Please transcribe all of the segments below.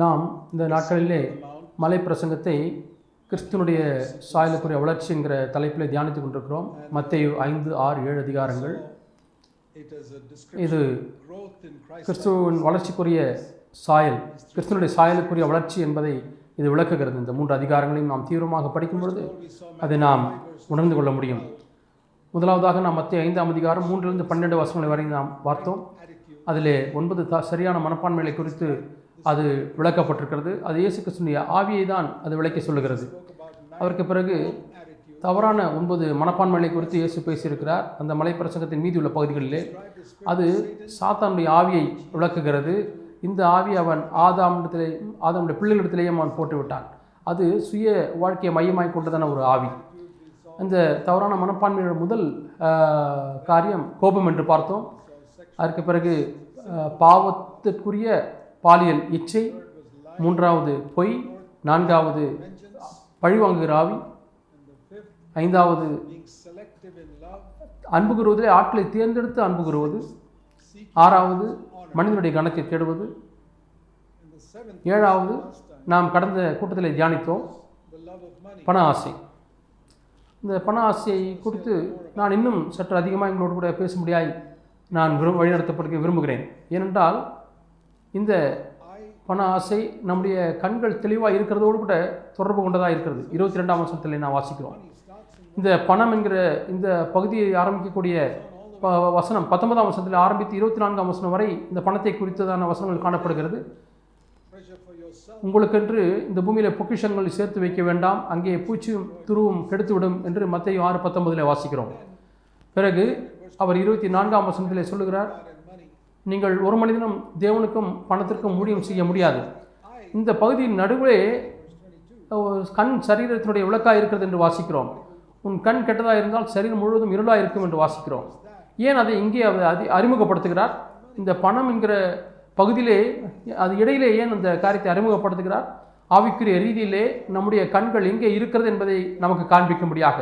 நாம் இந்த நாட்களிலே. மலை பிரசங்கத்தை கிறிஸ்துனுடைய சாயலுக்குரிய வளர்ச்சி என்கிற தலைப்பில் தியானித்துக் கொண்டிருக்கிறோம் மத்தேயு ஐந்து ஆறு ஏழு அதிகாரங்கள் இது. கிறிஸ்துவின் வளர்ச்சிக்குரிய சாயல் கிறிஸ்துவனுடைய சாயலுக்குரிய வளர்ச்சி என்பதை இது விளக்குகிறது இந்த மூன்று அதிகாரங்களையும் நாம் தீவிரமாக படிக்கும் பொழுது அதை நாம் உணர்ந்து கொள்ள முடியும் முதலாவதாக நாம் மத்திய ஐந்தாம் அதிகாரம் மூன்றிலிருந்து பன்னெண்டு வசனங்களை வரை நாம் பார்த்தோம். அதில் ஒன்பது த சரியான மனப்பான்மைகளை குறித்து அது விளக்கப்பட்டிருக்கிறது. அது இயேசு கிறிஸ்துனுடைய ஆவியை தான் அது விளக்கி சொல்லுகிறது. அதற்கு பிறகு தவறான ஒன்பது மனப்பான்மைகளை குறித்து இயேசு பேசியிருக்கிறார். அந்த மலை பிரசங்கத்தின் மீதி உள்ள பகுதிகளிலே அது சாத்தானுடைய ஆவியை விளக்குகிறது. இந்த ஆவி அவன் ஆதாமிடத்திலே ஆதாமுடைய பிள்ளைகளிடத்திலேயே அவன் போட்டுவிட்டான். அது சுய வாழ்க்கையை மையமாய் கொண்டதான ஒரு ஆவி. அந்த தவறான மனப்பான்மையோட முதல் காரியம் கோபம் என்று பார்த்தோம். அதற்கு பிறகு பாவத்திற்குரிய பாலியல் இச்சை மூன்றாவது பொய் நான்காவது பழிவாங்குகிற ஆவி ஐந்தாவது அன்பு கூறுவதிலே ஆட்களை தேர்ந்தெடுத்து அன்பு கூறுவது ஆறாவது மனிதனுடைய கணக்கை தேடுவது ஏழாவது நாம் கடந்த கூட்டத்தில் தியானித்தோம் பண ஆசை. இந்த பண ஆசையை குறித்து நான் இன்னும் சற்று அதிகமாக எங்களோடு கூட பேச முடியாது நான் விரும் வழிநடத்தப்படுக்க விரும்புகிறேன். ஏனென்றால் இந்த பண ஆசை நம்முடைய கண்கள் தெளிவாக இருக்கிறதோடு கூட தொடர்பு கொண்டதாக இருக்கிறது. இருபத்தி ரெண்டாம் வருஷத்தில் நான் வாசிக்கிறோம். இந்த பணம் என்கிற இந்த பகுதியை ஆரம்பிக்கக்கூடிய வசனம் பத்தொன்பதாம் வசனத்தில் ஆரம்பித்து இருபத்தி நான்காம் வசனம் வரை இந்த பணத்தை குறித்ததான வசனங்கள் காணப்படுகிறது. உங்களுக்கென்று இந்த பூமியில் பொக்கிஷங்களை சேர்த்து வைக்க வேண்டாம். அங்கே பூச்சியும் துருவும் கெடுத்துவிடும் என்று மத்திய ஆறு பத்தொன்பதில் வாசிக்கிறோம். பிறகு அவர் இருபத்தி நான்காம் வசனத்திலே சொல்லுகிறார் நீங்கள் ஒரு மனிதனும் தேவனுக்கும் பணத்திற்கும் ஊழியம் செய்ய முடியாது. இந்த பகுதியின் நடுவே கண் சரீரத்தினுடைய விளக்காக இருக்கிறது என்று வாசிக்கிறோம். உன் கண் கெட்டதாக இருந்தால் சரீரம் முழுவதும் இருளாக இருக்கும் என்று வாசிக்கிறோம். ஏன் அதை இங்கே அவர் அதி அறிமுகப்படுத்துகிறார்? இந்த பணம் என்கிற பகுதியிலே அது இடையிலே ஏன் அந்த காரியத்தை அறிமுகப்படுத்துகிறார்? ஆவிக்குரிய ரீதியிலே நம்முடைய கண்கள் எங்கே இருக்கிறது என்பதை நமக்கு காண்பிக்கும்படியாக.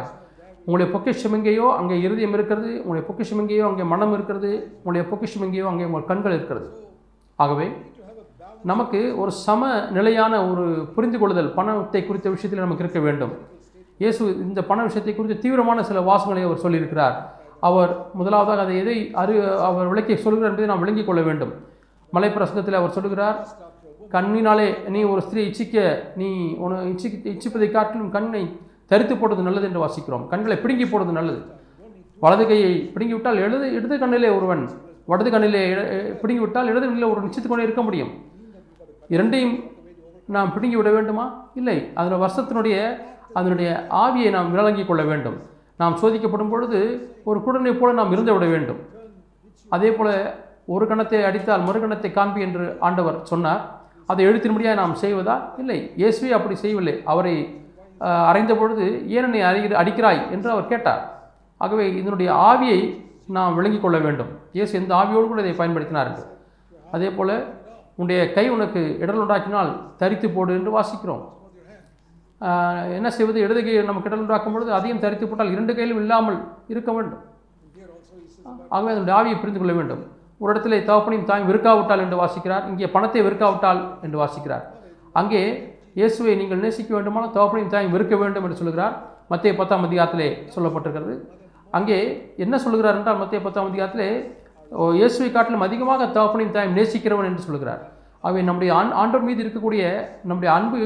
உங்களுடைய பொக்கிஷம் எங்கேயோ அங்கே இருதயம் இருக்கிறது உங்களுடைய பொக்கிஷம் எங்கேயோ அங்கே மனம் இருக்கிறது உங்களுடைய பொக்கிஷம் எங்கேயோ அங்கே உங்கள் கண்கள் இருக்கிறது. ஆகவே நமக்கு ஒரு சம நிலையான ஒரு புரிந்து கொள்ளுதல் பணத்தை குறித்த விஷயத்தில் நமக்கு இருக்க வேண்டும். இயேசு இந்த பண விஷயத்தை குறித்து தீவிரமான சில வாசங்களை அவர் சொல்லியிருக்கிறார். அவர் முதலாவதாக அதை எதை அறி அவர் விளக்கி சொல்கிறார் என்பதை நாம் விளங்கிக் கொள்ள வேண்டும். மலைப்பிரசங்கத்தில் அவர் சொல்கிறார் கண்ணினாலே நீ ஒரு ஸ்திரீ இச்சிக்க நீ உன இச்சி இச்சிப்பதை காட்டிலும் கண்ணை தரித்து போடுறது நல்லது என்று வாசிக்கிறோம். கண்களை பிடுங்கி போடுறது நல்லது. வலது கையை பிடுங்கி விட்டால் இடது இடது கண்ணிலே ஒருவன் வலது கண்ணிலே பிடுங்கி விட்டால் இடது கண்ணிலே ஒரு நிச்சயத்து கொண்டே இருக்க முடியும். இரண்டையும் நாம் பிடுங்கி விட வேண்டுமா? இல்லை. அதில் வருஷத்தினுடைய அதனுடைய ஆவியை நாம் விளங்கிக் கொள்ள வேண்டும். நாம் சோதிக்கப்படும் பொழுது ஒரு குடனை போல நாம் இருந்து விட வேண்டும். அதே போல ஒரு கணத்தை அடித்தால் மறு கணத்தை காண்பி என்று ஆண்டவர் சொன்னார். அதை எழுத்தின்படியாக நாம் செய்வதா? இல்லை. இயேசுவே அப்படி செய்யவில்லை. அவரை அறைந்த பொழுது ஏன் அறிகிற அடிக்கிறாய் என்று அவர் கேட்டார். ஆகவே இதனுடைய ஆவியை நாம் விளங்கிக் கொள்ள வேண்டும். இயேசு எந்த ஆவியோடு கூட இதை பயன்படுத்தினார் என்று. அதே போல் உன்னுடைய கை உனக்கு இடல் உண்டாக்கினால் தரித்து போடு என்று வாசிக்கிறோம். என்ன செய்வது? இடது கை நமக்கு இடல் உண்டாக்கும் பொழுது அதையும் தரித்து போட்டால் இரண்டு கையிலும் இல்லாமல் இருக்க வேண்டும். ஆகவே அதனுடைய ஆவியை புரிந்து கொள்ள வேண்டும். ஒரு இடத்துல தகப்பனையும் தாயும் வெறுக்காவிட்டால் என்று வாசிக்கிறார். இங்கே பணத்தை வெறுக்காவிட்டால் என்று வாசிக்கிறார். அங்கே இயேசுவை நீங்கள் நேசிக்க வேண்டுமானால் தகப்பனையும் தாயும் வெறுக்க வேண்டும் என்று சொல்கிறார். மத்திய பத்தாம் அதிகாரத்திலே சொல்லப்பட்டிருக்கிறது. அங்கே என்ன சொல்கிறார் என்றால் மத்திய பத்தாம் அதிகாரத்திலே இயேசுவை காட்டிலும் அதிகமாக தகப்பனையும் தாயும் நேசிக்கிறவன் என்று சொல்கிறார். அவை நம்முடைய ஆண் ஆண்டோர் மீது இருக்கக்கூடிய நம்முடைய அன்பு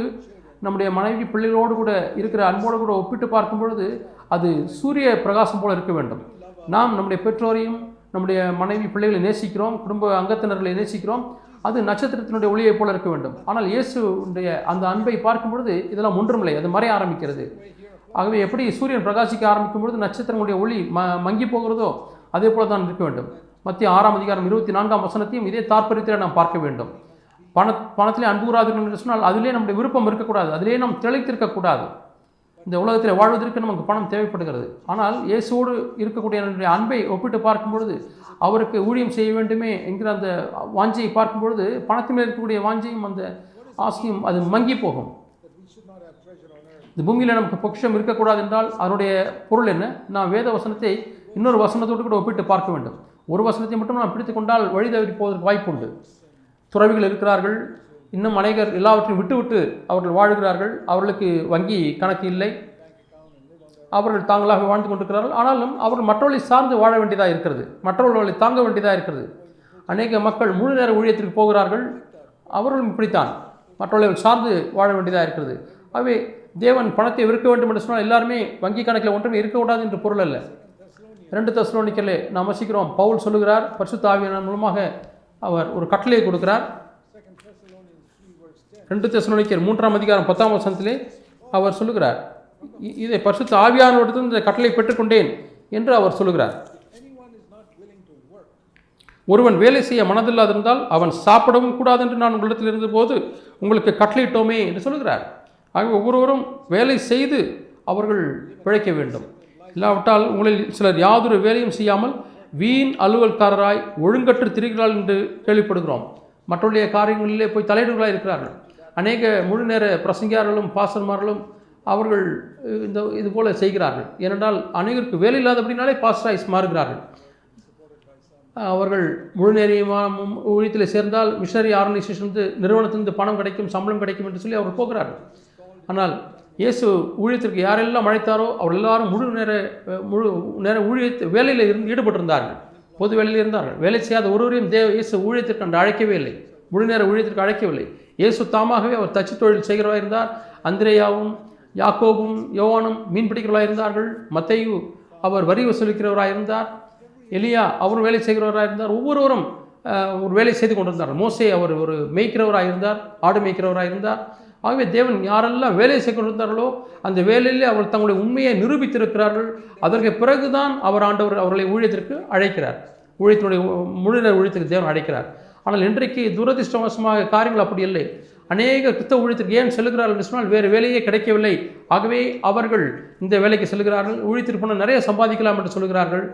நம்முடைய மனைவி பிள்ளைகளோடு கூட இருக்கிற அன்போடு கூட ஒப்பிட்டு பார்க்கும் பொழுது அது சூரிய பிரகாசம் போல இருக்க வேண்டும். நாம் நம்முடைய பெற்றோரையும் நம்முடைய மனைவி பிள்ளைகளை நேசிக்கிறோம் குடும்ப அங்கத்தினர்களை நேசிக்கிறோம். அது நட்சத்திரத்தினுடைய ஒளியைப் போல இருக்க வேண்டும். ஆனால் இயேசுடைய அந்த அன்பை பார்க்கும் பொழுது இதெல்லாம் ஒன்றுமில்லை. அது மறைய ஆரம்பிக்கிறது. ஆகவே எப்படி சூரியன் பிரகாசிக்க ஆரம்பிக்கும் பொழுது நட்சத்திரங்களுடைய ஒளி ம மங்கி போகிறதோ அதே போல தான் இருக்க வேண்டும். மத்திய ஆறாம் அதிகாரம் இருபத்தி நான்காம் வசனத்தையும் இதே தாற்பயத்தில் நாம் பார்க்க வேண்டும். பண பணத்திலே அன்பு கூறாதீர்கள் என்று சொன்னால் அதிலே நம்முடைய விருப்பம் இருக்கக்கூடாது. அதிலே நாம் திளைத்திருக்கக்கூடாது. இந்த உலகத்தில் வாழ்வதற்கு நமக்கு பணம் தேவைப்படுகிறது. ஆனால் இயேசுவோடு இருக்கக்கூடிய என்னுடைய அன்பை ஒப்பிட்டு பார்க்கும் பொழுது அவருக்கு ஊழியம் செய்ய வேண்டுமே என்கிற அந்த வாஞ்சையை பார்க்கும் பொழுது பணத்தின் மேல் இருக்கக்கூடிய வாஞ்சையும் அந்த ஆசையும் அது மங்கி போகும். இந்த பூமியில் நமக்கு பொக்ஷம் இருக்கக்கூடாது என்றால் அதனுடைய பொருள் என்ன? நாம் வேத வசனத்தை இன்னொரு வசனத்தோடு கூட ஒப்பிட்டு பார்க்க வேண்டும். ஒரு வசனத்தை மட்டும் நாம் பிடித்து கொண்டால் வழி தவறி போவதற்கு வாய்ப்பு உண்டு. துறவிகள் இருக்கிறார்கள். இன்னும் அநேகர் எல்லாவற்றையும் விட்டுவிட்டு அவர்கள் வாழுகிறார்கள். அவர்களுக்கு வங்கி கணக்கு இல்லை. அவர்கள் தாங்களாக வாழ்ந்து கொண்டிருக்கிறார்கள். ஆனாலும் அவர்கள் மற்றவர்களை சார்ந்து வாழ வேண்டியதாக இருக்கிறது. மற்றவர்களை தாங்க வேண்டியதாக இருக்கிறது. அநேக மக்கள் முழு நேர ஊழியத்திற்கு போகிறார்கள். அவர்களும் இப்படித்தான். மற்றவர்கள் சார்ந்து வாழ வேண்டியதாக இருக்கிறது. ஆகவே தேவன் பணத்தை விற்க வேண்டும் என்று சொன்னால் எல்லாருமே வங்கி கணக்கில் ஒன்றுமே இருக்கக்கூடாது என்று பொருள் அல்ல. ரெண்டு தசுலோனிக்கலே நாம் வசிக்கிறோம். பவுல் சொல்லுகிறார் பரிசுத்த ஆவியானவர் மூலமாக அவர் ஒரு கட்டளையை கொடுக்கிறார். ரெண்டு தசுலோனிக்கர் மூன்றாம் அதிகாரம் பத்தாம் வசனத்திலே அவர் சொல்லுகிறார் இதை பரிசுத்த ஆவியானவரிடத்தில் இந்த கட்டளை பெற்றுக்கொண்டேன் என்று அவர் work, ஒருவன் வேலை செய்ய மனதில்லாதிருந்தால் அவன் சாப்பிடவும் கூடாது என்று நான் உங்களிடத்தில் இருந்தபோது உங்களுக்கு கட்டளையிட்டோமே என்று சொல்லுகிறார். ஆகவே ஒவ்வொருவரும் வேலை செய்து அவர்கள் பிழைக்க வேண்டும். இல்லாவிட்டால் உங்களில் சிலர் யாதொரு வேலையும் செய்யாமல் வீண் அலுவல்காரராய் ஒழுங்கற்று திரிகிறார்கள் என்று கேள்விப்படுகிறோம். மற்றவருடைய காரியங்களிலே போய் தலையிடுகளாக இருக்கிறார்கள். அநேக முழு நேர பிரசங்கியார்களும் பாசன்மார்களும் அவர்கள் இந்த இது போல் செய்கிறார்கள். ஏனென்றால் அநேகருக்கு வேலை இல்லாதபடினாலே பாஸ்டாய்ஸ் மாறுகிறார்கள் அவர்கள் முழு ஊழியத்தில் சேர்ந்தால் மிஷனரி ஆர்கனைசேஷன் நிறுவனத்திலிருந்து பணம் கிடைக்கும் சம்பளம் கிடைக்கும் என்று சொல்லி அவர்கள் போகிறார்கள். ஆனால் இயேசு ஊழியத்திற்கு யாரெல்லாம் அழைத்தாரோ அவர் எல்லாரும் முழு நேர முழு நேர ஊழியத்து வேலையில் இருந்து ஈடுபட்டிருந்தார்கள். பொது வேலையில் இருந்தார்கள். வேலை செய்யாத ஒருவரையும் தேவ இயேசு ஊழியத்திற்கு அன்று அழைக்கவே இல்லை முழு நேர ஊழியத்திற்கு அழைக்கவில்லை. இயேசு தாமாகவே அவர் தச்சு தொழில் செய்கிறவா இருந்தார். அந்திரேயாவும் யாக்கோபும் யோவானும் மீன் பிடிக்கிறவராக இருந்தார்கள். மத்தையு அவர் வரி வசூலிக்கிறவராக இருந்தார். எலியா அவரும் வேலை செய்கிறவராக இருந்தார். ஒவ்வொருவரும் ஒரு வேலை செய்து கொண்டிருந்தார் மோசே அவர் ஒரு மேய்க்கிறவராக இருந்தார் ஆடு மேய்க்கிறவராக இருந்தார். ஆகவே தேவன் யாரெல்லாம் வேலை செய்து கொண்டிருந்தார்களோ அந்த வேலையிலே அவர்கள் தங்களுடைய உண்மையை நிரூபித்திருக்கிறார்கள். அதற்கு பிறகுதான் அவர் ஆண்டவர் அவர்களை ஊழியத்திற்கு அழைக்கிறார். ஊழியத்தினுடைய முழு ஊழியத்திற்கு தேவன் அழைக்கிறார். ஆனால் இன்றைக்கு துரதிர்ஷ்டவசமாக காரியங்கள் அப்படி இல்லை. அநேக கிறிஸ்தவ ஊழியத்திற்கு ஏன் செல்கிறார்கள் என்று சொன்னால் வேறு வேலையே கிடைக்கவில்லை. ஆகவே அவர்கள் இந்த வேலைக்கு செல்கிறார்கள் ஊழியத்திற்கு போனால் நிறைய சம்பாதிக்கலாம் என்று சொல்கிறார்கள்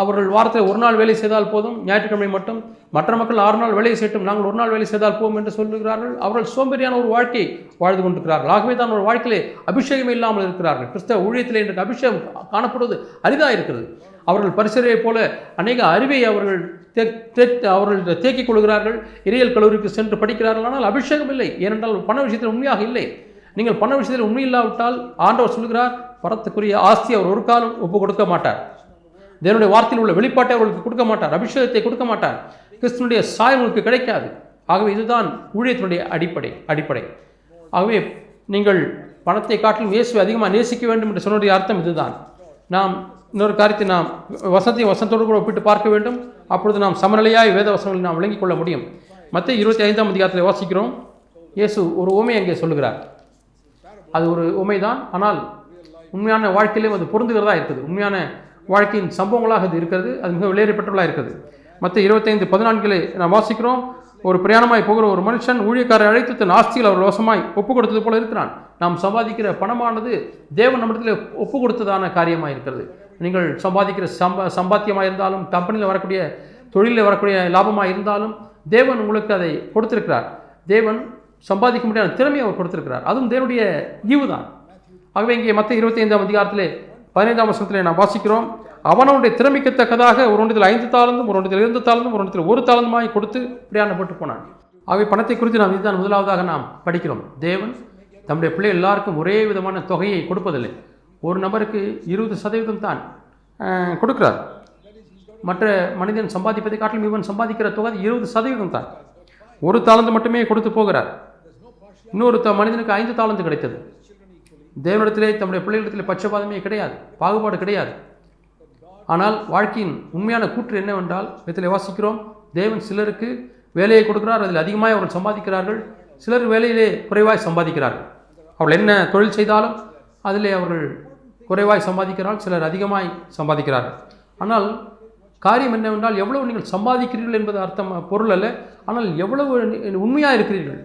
அவர்கள் வாரத்தில் ஒரு நாள் வேலை செய்தால் போதும் ஞாயிற்றுக்கிழமை மட்டும். மற்ற மக்கள் ஆறு நாள் வேலை செய்யட்டும் நாங்கள் ஒரு நாள் வேலை செய்தால் போவோம் என்று சொல்லுகிறார்கள். அவர்கள் சோம்பேறியான ஒரு வாழ்க்கை வாழ்ந்து கொண்டிருக்கிறார்கள். ஆகவே தான் ஒரு வாழ்க்கையிலே அபிஷேகம் இல்லாமல் இருக்கிறார்கள். கிறிஸ்தவ ஊழியத்தில் இன்றைக்கு அபிஷேகம் காணப்படுவது அரிதாக இருக்கிறது அவர்கள் பரிசரையைப் போல அநேக அறிவை அவர்கள் தே- தே- அவர்கள் தேக்கிக் கொள்கிறார்கள். இறையல் கல்லூரிக்கு சென்று படிக்கிறார்கள். ஆனால் அபிஷேகம் இல்லை. ஏனென்றால் பண விஷயத்தில் உண்மையாக இல்லை. நீங்கள் பண விஷயத்தில் உண்மை இல்லாவிட்டால் ஆண்டவர் சொல்கிறார் பரத்துக்குரிய ஆஸ்தி அவர் ஒரு காலம் ஒப்பு கொடுக்க மாட்டார். தேவனுடைய வார்த்தையில் உள்ள வெளிப்பாட்டை அவர்களுக்கு கொடுக்க மாட்டார். அபிஷேகத்தை கொடுக்க மாட்டார். கிறிஸ்தனுடைய சாயம் உங்களுக்கு கிடைக்காது. ஆகவே இதுதான் ஊழியத்தினுடைய அடிப்படை அடிப்படை. ஆகவே நீங்கள் பணத்தை காட்டிலும் இயேசுவை அதிகமாக நேசிக்க வேண்டும் என்று சொன்னதுடைய அர்த்தம் இதுதான். நாம் இன்னொரு காரியத்தை நாம் வசனத்தையும் வசனத்தோடு கூட ஒப்பிட்டு பார்க்க வேண்டும். அப்பொழுது நாம் சமநிலையாய் வேத வசனங்களை நாம் விளங்கிக் கொள்ள முடியும். மற்ற இருபத்தி ஐந்தாம் அதிகாரத்தில் வாசிக்கிறோம். இயேசு ஒரு உமை அங்கே சொல்லுகிறார். அது ஒரு உமை தான் ஆனால் உண்மையான வாழ்க்கையிலும் அது பொருந்துகிறதா இருக்குது. உண்மையான வாழ்க்கையின் சம்பவங்களாக அது இருக்கிறது. அது மிக விலையேறப்பட்டவளாக இருக்குது மற்ற இருபத்தைந்து பதினான்கிலே நாம் வாசிக்கிறோம். ஒரு பிரயாணமாய் போகிற ஒரு மனுஷன் ஊழியக்காரை அழைத்து தன் ஆஸ்தியில் அவர் வசமாய் ஒப்பு கொடுத்தது போல இருக்கிறான். நாம் சம்பாதிக்கிற பணமானது தேவன் நம்மிடத்தில் ஒப்பு கொடுத்ததான காரியமாக இருக்கிறது. நீங்கள் சம்பாதிக்கிற சம்பா சம்பாத்தியமாக இருந்தாலும் கம்பெனியில் வரக்கூடிய தொழிலில் வரக்கூடிய லாபமாக இருந்தாலும் தேவன் உங்களுக்கு அதை கொடுத்திருக்கிறார். தேவன் சம்பாதிக்க முடியாத திறமையை அவர் கொடுத்திருக்கிறார். அதுவும் தேவனுடைய ஈவு தான் ஆகவே இங்கே மற்ற இருபத்தி ஐந்தாம் அதிகாரத்திலே பதினைந்தாம் வருஷத்தில் நாம் வாசிக்கிறோம். அவனவனுடைய திறமைக்கத்தக்கதாக ஒரு ஒன்றத்தில் ஐந்து தாளந்தும் ஒரு ஒன்றத்தில் இரண்டு தாளந்தும் ஒரு ஒன்றத்தில் ஒரு தாளந்துமாய் கொடுத்து பிரயாணப்பட்டு போனான். ஆகவே பணத்தை குறித்து நாம் இதுதான் முதலாவதாக நாம் படிக்கிறோம். தேவன் தம்முடைய பிள்ளை எல்லாருக்கும் ஒரே விதமான தொகையை கொடுப்பதில்லை. ஒரு நபருக்கு இருபது சதவீதம் தான் கொடுக்கிறார். மற்ற மனிதன் சம்பாதிப்பதை காட்டிலும் இவன் சம்பாதிக்கிற தொகை இருபது சதவீதம் தான். ஒரு தாளந்து மட்டுமே கொடுத்து போகிறார். இன்னொரு த மனிதனுக்கு ஐந்து தாளந்து கிடைத்தது. தேவனிடத்திலே தம்முடைய பிள்ளைகளிடத்திலே பட்சபாதமே கிடையாது பாகுபாடு கிடையாது. ஆனால் வாழ்க்கையின் உண்மையான கூற்று என்னவென்றால் இதில் வாசிக்கிறோம் தேவன் சிலருக்கு வேலையை கொடுக்கிறார் அதில் அதிகமாக அவர்கள் சம்பாதிக்கிறார்கள். சிலர் வேலையிலே குறைவாய் சம்பாதிக்கிறார்கள். அவர்கள் என்ன தொழில் செய்தாலும் அதிலே அவர்கள் குறைவாய் சம்பாதிக்கிறார்கள் சிலர் அதிகமாய் சம்பாதிக்கிறார்கள். ஆனால் காரியம் என்னவென்றால் எவ்வளவு நீங்கள் சம்பாதிக்கிறீர்கள் என்பது அர்த்தம் பொருள் அல்ல. ஆனால் எவ்வளவு உண்மையாக இருக்கிறீர்கள்?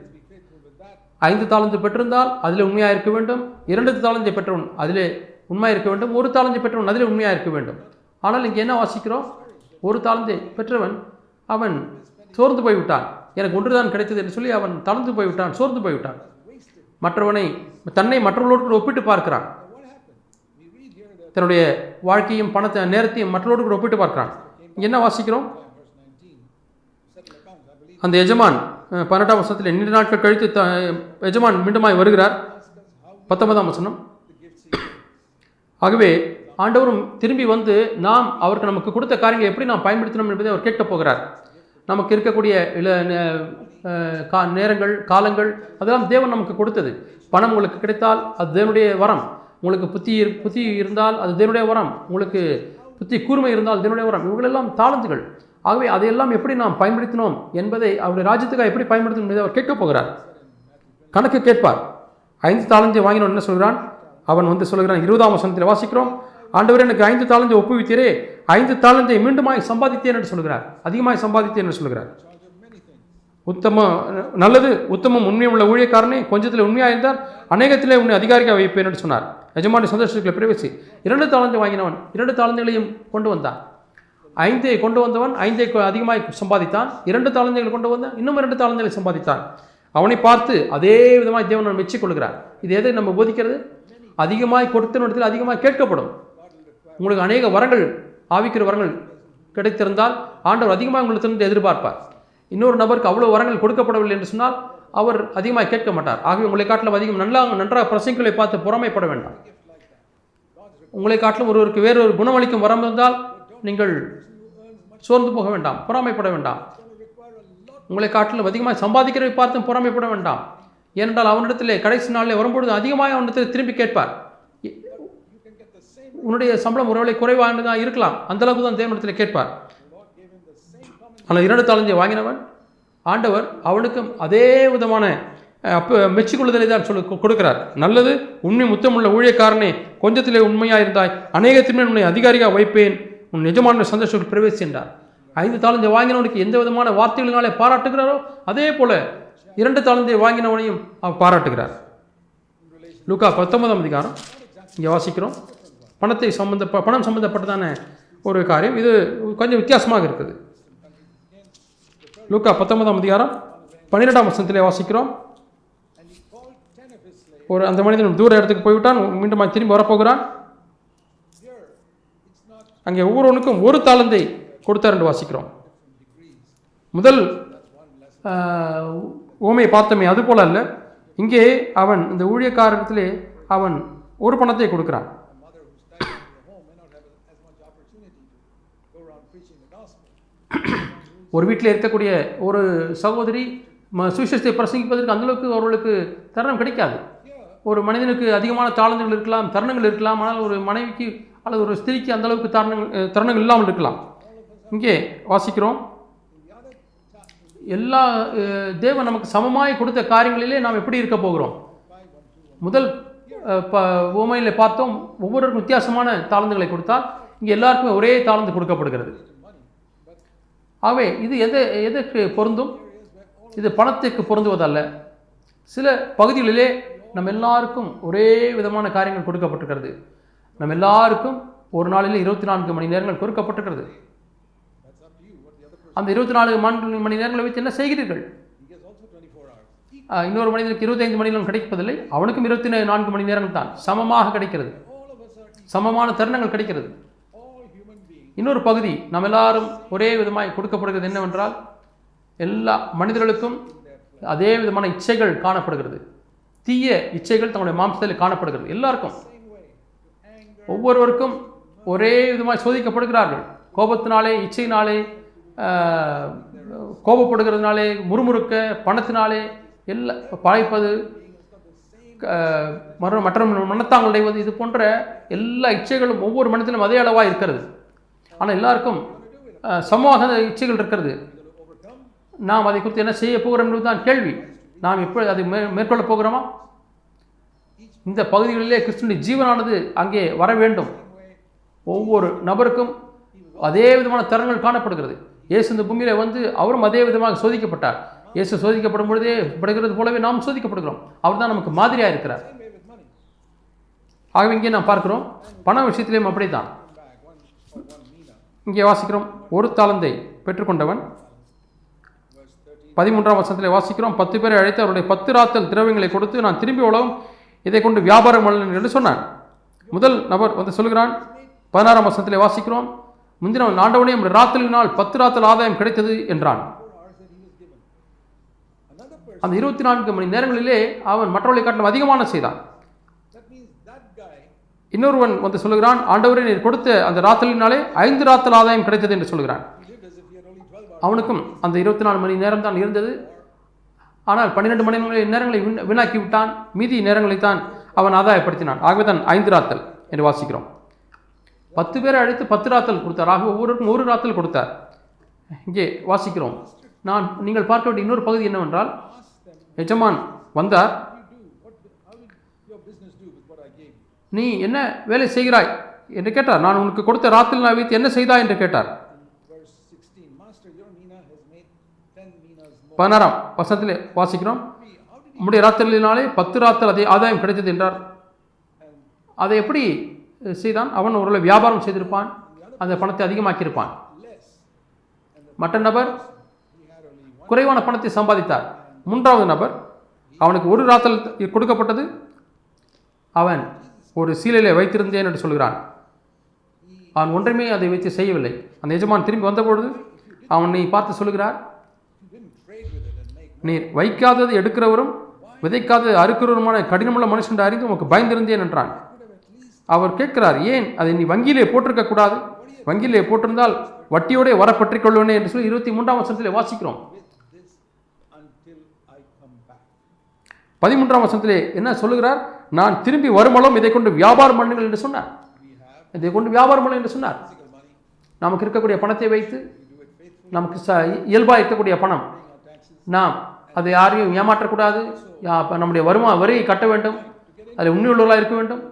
ஐந்து தாளந்து பெற்றிருந்தால் அதில் உண்மையாக இருக்க வேண்டும். இரண்டு தாளந்தை பெற்றவன் அதிலே உண்மையாக இருக்க வேண்டும். ஒரு தாளந்தை பெற்றவன் அதிலே உண்மையாக இருக்க வேண்டும். ஆனால் இங்கே என்ன வாசிக்கிறோம்? ஒரு தாளந்தை பெற்றவன் அவன் சோர்ந்து போய்விட்டான். எனக்கு ஒன்றுதான் கிடைத்தது என்று சொல்லி அவன் தளர்ந்து போய்விட்டான் சோர்ந்து போய்விட்டான். மற்றவனை தன்னை மற்றவர்களோடு கூட ஒப்பிட்டு பார்க்கிறான். தன்னுடைய வாழ்க்கையும் பணத்தை நேரத்தையும் மற்றவரோடு கூட ஒப்பிட்டு பார்க்குறான். என்ன வாசிக்கிறோம்? அந்த எஜமான் பன்னெண்டாம் வருஷத்தில் நீண்ட நாட்கள் கழித்து த எஜமான் மீண்டுமாய் வருகிறார். பத்தொன்பதாம் வசனம். ஆகவே ஆண்டவரும் திரும்பி வந்து நாம் அவருக்கு நமக்கு கொடுத்த காரியங்களை எப்படி நாம் பயன்படுத்தணும் என்பதை அவர் கேட்கப் போகிறார். நமக்கு இருக்கக்கூடிய இல்லை கா நேரங்கள் காலங்கள் அதெல்லாம் தேவன் நமக்கு கொடுத்தது. பணம் உங்களுக்கு கிடைத்தால் அது தேவனுடைய வரம். உங்களுக்கு புத்தி இரு- புத்தி இருந்தால் அது தினுடைய வரம். உங்களுக்கு புத்தி கூர்மை இருந்தால் தினுடைய வரம். இவங்களெல்லாம் தாளந்துகள். ஆகவே அதையெல்லாம் எப்படி நாம் பயன்படுத்தினோம் என்பதை அவருடைய ராஜ்யத்துக்காக எப்படி பயன்படுத்தணும் என்பதை அவர் கேட்கப் போகிறார். கணக்கு கேட்பார். ஐந்து தாளஞ்சை வாங்கினோம் என்ன சொல்கிறான்? அவன் வந்து சொல்கிறான் இருபதாம் வசனத்தில் வாசிக்கிறோம். ஆண்டவர் எனக்கு ஐந்து தாளஞ்சை ஒப்புவித்தீரே ஐந்து தாளஞ்சை மீண்டுமாய் சம்பாதித்தேன் என்று சொல்கிறார். அதிகமாய் சம்பாதித்தேன் என்று சொல்கிறார். உத்தம நல்லது உத்தமம் உண்மை உள்ள ஊழியக்காரனே கொஞ்சத்தில் உண்மையாக இருந்தால் அநேகத்திலே உன்னை அதிகாரிக்க வைப்பேன் என்று சொன்னார். எஜமானி சந்தோஷத்துக்குள்ள பிரவேசி இரண்டு தாளந்து வாங்கினவன் இரண்டு தாளந்துகளையும் கொண்டு வந்தான். ஐந்தை கொண்டு வந்தவன் ஐந்தை அதிகமாக அதிகமாய் சம்பாதித்தான். இரண்டு தாளந்துகளை கொண்டு வந்தான் இன்னும் இரண்டு தாளந்துகளை சம்பாதித்தான். அவனை பார்த்து அதே விதமாக தேவன் மெச்சிக் கொள்கிறான் இது எதை நம்ம போதிக்கிறது? அதிகமாய் கொடுத்தனிடத்தில் அதிகமாக கேட்கப்படும். உங்களுக்கு அநேக வரங்கள் ஆவிக்கிற வரங்கள் கிடைத்திருந்தால் ஆண்டவர் அதிகமாக உங்களுக்கு எதிர்பார்ப்பார். இன்னொரு நபருக்கு அவ்வளோ வரங்கள் கொடுக்கப்படவில்லை என்று சொன்னால் அவர் அதிகமாக கேட்க மாட்டார். ஆகவே உங்களை காட்டிலும் அதிகம் நல்லா நன்றாக பிரசங்களை பார்த்து பொறாமைப்பட வேண்டாம். உங்களை காட்டிலும் ஒருவருக்கு வேறொரு குணமளிக்கும் வரம் இருந்தால் நீங்கள் சோர்ந்து போக வேண்டாம் பொறாமைப்பட வேண்டாம். உங்களை காட்டிலும் அதிகமாக சம்பாதிக்கிறதை பார்த்தும் பொறாமைப்பட வேண்டாம். ஏனென்றால் அவனிடத்திலே கடைசி நாளில் வரும்பொழுது அதிகமாக அவனிடத்தில் திரும்பி கேட்பார். உன்னுடைய சம்பளம் ஒருவேளை குறைவானதாக இருக்கலாம். அந்தளவுக்கு தான் தேவனிடத்தில் கேட்பார். ஆனால் இரண்டு தாளஞ்சை வாங்கினவன் ஆண்டவர் அவனுக்கும் அதே விதமான அப்போ மெச்சிக்கொள்ளுதலை தான் சொல்லி கொடுக்கிறார். நல்லது உண்மை முத்தமுள்ள ஊழியக்காரனே கொஞ்சத்திலே உண்மையாக இருந்தாய் அநேகத்தின்மே உன்னை அதிகாரியாக வைப்பேன். உன் நிஜமான சந்தோஷத்தில் பிரவேசி ஐந்து தாளஞ்சை வாங்கினவனுக்கு எந்த விதமான வார்த்தைகளினாலே பாராட்டுகிறாரோ அதே போல் இரண்டு தாளஞ்சை வாங்கினவனையும் அவர் பாராட்டுகிறார். லூக்கா பத்தொன்பதாம் அதிகாரம். இங்கே வாசிக்கிறோம். பணத்தை சம்மந்த பணம் சம்மந்தப்பட்டதான ஒரு காரியம். இது கொஞ்சம் வித்தியாசமாக இருக்குது. லூக்கா பத்தொன்பதாம் அதிகாரம் பன்னிரெண்டாம் வசனத்திலே வாசிக்கிறோம். ஒரு அந்த மனிதன் தூர இடத்துக்கு போய்விட்டான் மீண்டும் திரும்பி வரப்போகிறான். அங்கே ஒவ்வொருவனுக்கும் ஒரு தாளந்தை கொடுத்தார் என்று வாசிக்கிறோம். முதல் ஓமையை ஊமையை பார்த்தோமே அது போல அல்ல. இங்கே அவன் இந்த ஊழியக்காரத்திலே அவன் ஒரு பணத்தை கொடுக்கிறான். ஒரு வீட்டில் இருக்கக்கூடிய ஒரு சகோதரி ம சுவிசேஷத்தை பிரசங்கிப்பதற்கு அந்தளவுக்கு அவர்களுக்கு தருணம் கிடைக்காது. ஒரு மனிதனுக்கு அதிகமான தாளந்துகள் இருக்கலாம் தருணங்கள் இருக்கலாம் ஆனால் ஒரு மனைவிக்கு அல்லது ஒரு ஸ்திரீக்கு அந்தளவுக்கு தருணங்கள் தருணங்கள் இல்லாமல் இருக்கலாம். இங்கே வாசிக்கிறோம். எல்லா தேவன் நமக்கு சமமாய் கொடுத்த காரியங்களிலே நாம் எப்படி இருக்க போகிறோம்? முதல் உமையில் பார்த்தோம் ஒவ்வொருவருக்கும் வித்தியாசமான தாளந்துகளை கொடுத்தால் இங்கே எல்லாருக்குமே ஒரே தாளந்து கொடுக்கப்படுகிறது. ஆகவே இது எதை எதற்கு பொருந்தும்? இது பணத்திற்கு பொருந்துவதல்ல. சில பகுதிகளிலே நம்ம எல்லாருக்கும் ஒரே விதமான காரியங்கள் கொடுக்கப்பட்டிருக்கிறது. நம்ம எல்லாருக்கும் ஒரு நாளில் இருபத்தி நான்கு மணி நேரங்கள் கொடுக்கப்பட்டிருக்கிறது. அந்த இருபத்தி நாலு மணி மணி நேரங்களை வைத்து என்ன செய்கிறீர்கள்? இன்னொரு மனிதனுக்கு இருபத்தைந்து மணி நேரம் கிடைப்பதில்லை. அவனுக்கும் இருபத்தி நான்கு மணி நேரங்கள் தான். சமமாக கிடைக்கிறது. சமமான தருணங்கள் கிடைக்கிறது. இன்னொரு பகுதி நம்ம எல்லாரும் ஒரே விதமாய் கொடுக்கப்படுகிறது என்னவென்றால் எல்லா மனிதர்களுக்கும் அதே விதமான இச்சைகள் காணப்படுகிறது. தீய இச்சைகள் தங்களுடைய மாம்சத்தில் காணப்படுகிறது. எல்லாருக்கும். ஒவ்வொருவருக்கும் ஒரே விதமாய் சோதிக்கப்படுகிறார்கள். கோபத்தினாலே இச்சையினாலே கோபப்படுகிறதுனாலே முறுமுறுக்க பணத்தினாலே எல்லா பழைப்பது மற்ற மற்ற மனத்தாங்கள் அடைவது இது போன்ற எல்லா இச்சைகளும் ஒவ்வொரு மனிதனும் அதே அளவாக இருக்கிறது. ஆனால் எல்லாருக்கும் ஆஹ், சமமாக இச்சைகள் இருக்கிறது. நாம் அதை குறித்து என்ன செய்ய போகிறோம் என்பது தான் கேள்வி. நாம் இப்பொழுது அதை மே மேற்கொள்ளப் போகிறோமா? இந்த பகுதிகளிலே கிறிஸ்துவின் ஜீவனானது அங்கே வர வேண்டும். ஒவ்வொரு நபருக்கும் அதே விதமான தரங்கள் காணப்படுகிறது. இயேசு இந்த பூமியில் வந்து அவரும் அதே விதமாக சோதிக்கப்பட்டார். இயேசு சோதிக்கப்படும் பொழுதே படுகிறது போலவே நாம் சோதிக்கப்படுகிறோம். அவர் தான் நமக்கு மாதிரியாக இருக்கிறார் ஆகவே இங்கே நாம் பார்க்கிறோம் பண விஷயத்திலேயும் அப்படி தான் இங்கே வாசிக்கிறோம் ஒரு தாளந்தை பெற்றுக்கொண்டவன் பதிமூன்றாம் வருஷத்தில் வாசிக்கிறோம் பத்து பேரை அழைத்து அவருடைய பத்து ராத்தல் திரவியங்களை கொடுத்து நான் திரும்பி உலகம் இதை கொண்டு வியாபாரம் பண்ணல என்று சொன்னான் முதல் நபர் வந்து சொல்கிறான் பதினாறாம் வருஷத்தில் வாசிக்கிறோம் முந்தின ஆண்டவனே நம்முடைய ராத்தலினால் பத்து ராத்தல் ஆதாயம் கிடைத்தது என்றான். அந்த இருபத்தி நான்கு மணி நேரங்களிலே அவன் மற்றவர்களை காட்டிலும் அதிகமான செய்தான். இன்னொருவன் வந்து சொல்லுகிறான் ஆண்டவரே நீர் கொடுத்த அந்த ராத்தலினாலே ஐந்து ராத்தல் ஆதாயம் கிடைத்தது என்று சொல்கிறான் அவனுக்கும் அந்த இருபத்தி நாலு மணி நேரம் தான் இருந்தது. ஆனால் பன்னிரெண்டு மணி நேரங்களை- நேரங்களை வீணாக்கி விட்டான். மீதி நேரங்களை தான் அவன் ஆதாயப்படுத்தினான். ஆகவே தான் ஐந்து ராத்தல் என்று வாசிக்கிறோம். பத்து பேரை அழைத்து பத்து ராத்தல் கொடுத்தார். ஆக ஒவ்வொருவருக்கும் ஒரு ராத்தல் கொடுத்தார். இங்கே வாசிக்கிறோம். நான் நீங்கள் பார்க்க வேண்டிய இன்னொரு பகுதி என்னவென்றால் எஜமான் வந்தார் நீ என்ன வேலை செய்கிறாய்? என்று கேட்டார். நான் உனக்கு கொடுத்த ராத்தில் நான் வைத்து என்ன செய்தாய்? என்று கேட்டார். பதினாறாம் வசனத்தில் வாசிக்கிறோம். உம்முடைய ராத்திரினாலே பத்து ராத்திரி அதே ஆதாயம் கிடைத்தது என்றார். அதை எப்படி செய்தான்? அவன் ஒரு வியாபாரம் செய்திருப்பான் அந்த பணத்தை அதிகமாக்கியிருப்பான். மற்ற நபர் குறைவான பணத்தை சம்பாதித்தார். மூன்றாவது நபர் அவனுக்கு ஒரு ராத்தல் கொடுக்கப்பட்டது. அவன் ஒரு சீலையிலே வைத்திருந்தேன் என்று சொல்கிறான். அவன் ஒன்றுமே அதை வைத்து செய்யவில்லை. அந்த எஜமான் திரும்பி வந்தபொழுது அவனை பார்த்து சொல்லுகிறார் நீர் வைக்காதது எடுக்கிறவரும் விதைக்காதது அறுக்கிறவருமான கடினமுள்ள மனுஷன் அறிந்து உமக்கு பயந்திருந்தேன் என்றான். அவர் கேட்கிறார் ஏன் அதை நீ வங்கியிலே போட்டிருக்க கூடாது? வங்கியிலே போட்டிருந்தால் வட்டியோடே வரப்பற்றிக் கொள்வனே என்று சொல்லி இருபத்தி மூன்றாம் வருஷத்தில் வாசிக்கிறோம். பதிமூன்றாம் வருஷத்திலே என்ன சொல்லுகிறார்? நான் திரும்பி வருமளவும் இதை கொண்டு வியாபாரம் பண்ணுங்கள் என்று சொன்னார். இதை கொண்டு வியாபாரம் பண்ணுங்கள் என்று சொன்னார். நமக்கு இருக்கக்கூடிய பணத்தை வைத்து நமக்கு ச இயல்பாக இருக்கக்கூடிய பணம். நாம் அதை யாரையும் ஏமாற்றக்கூடாது. நம்முடைய வருமா வரியை கட்ட வேண்டும். அதில் உண்மையுள்ளவர்களாக இருக்க வேண்டும்.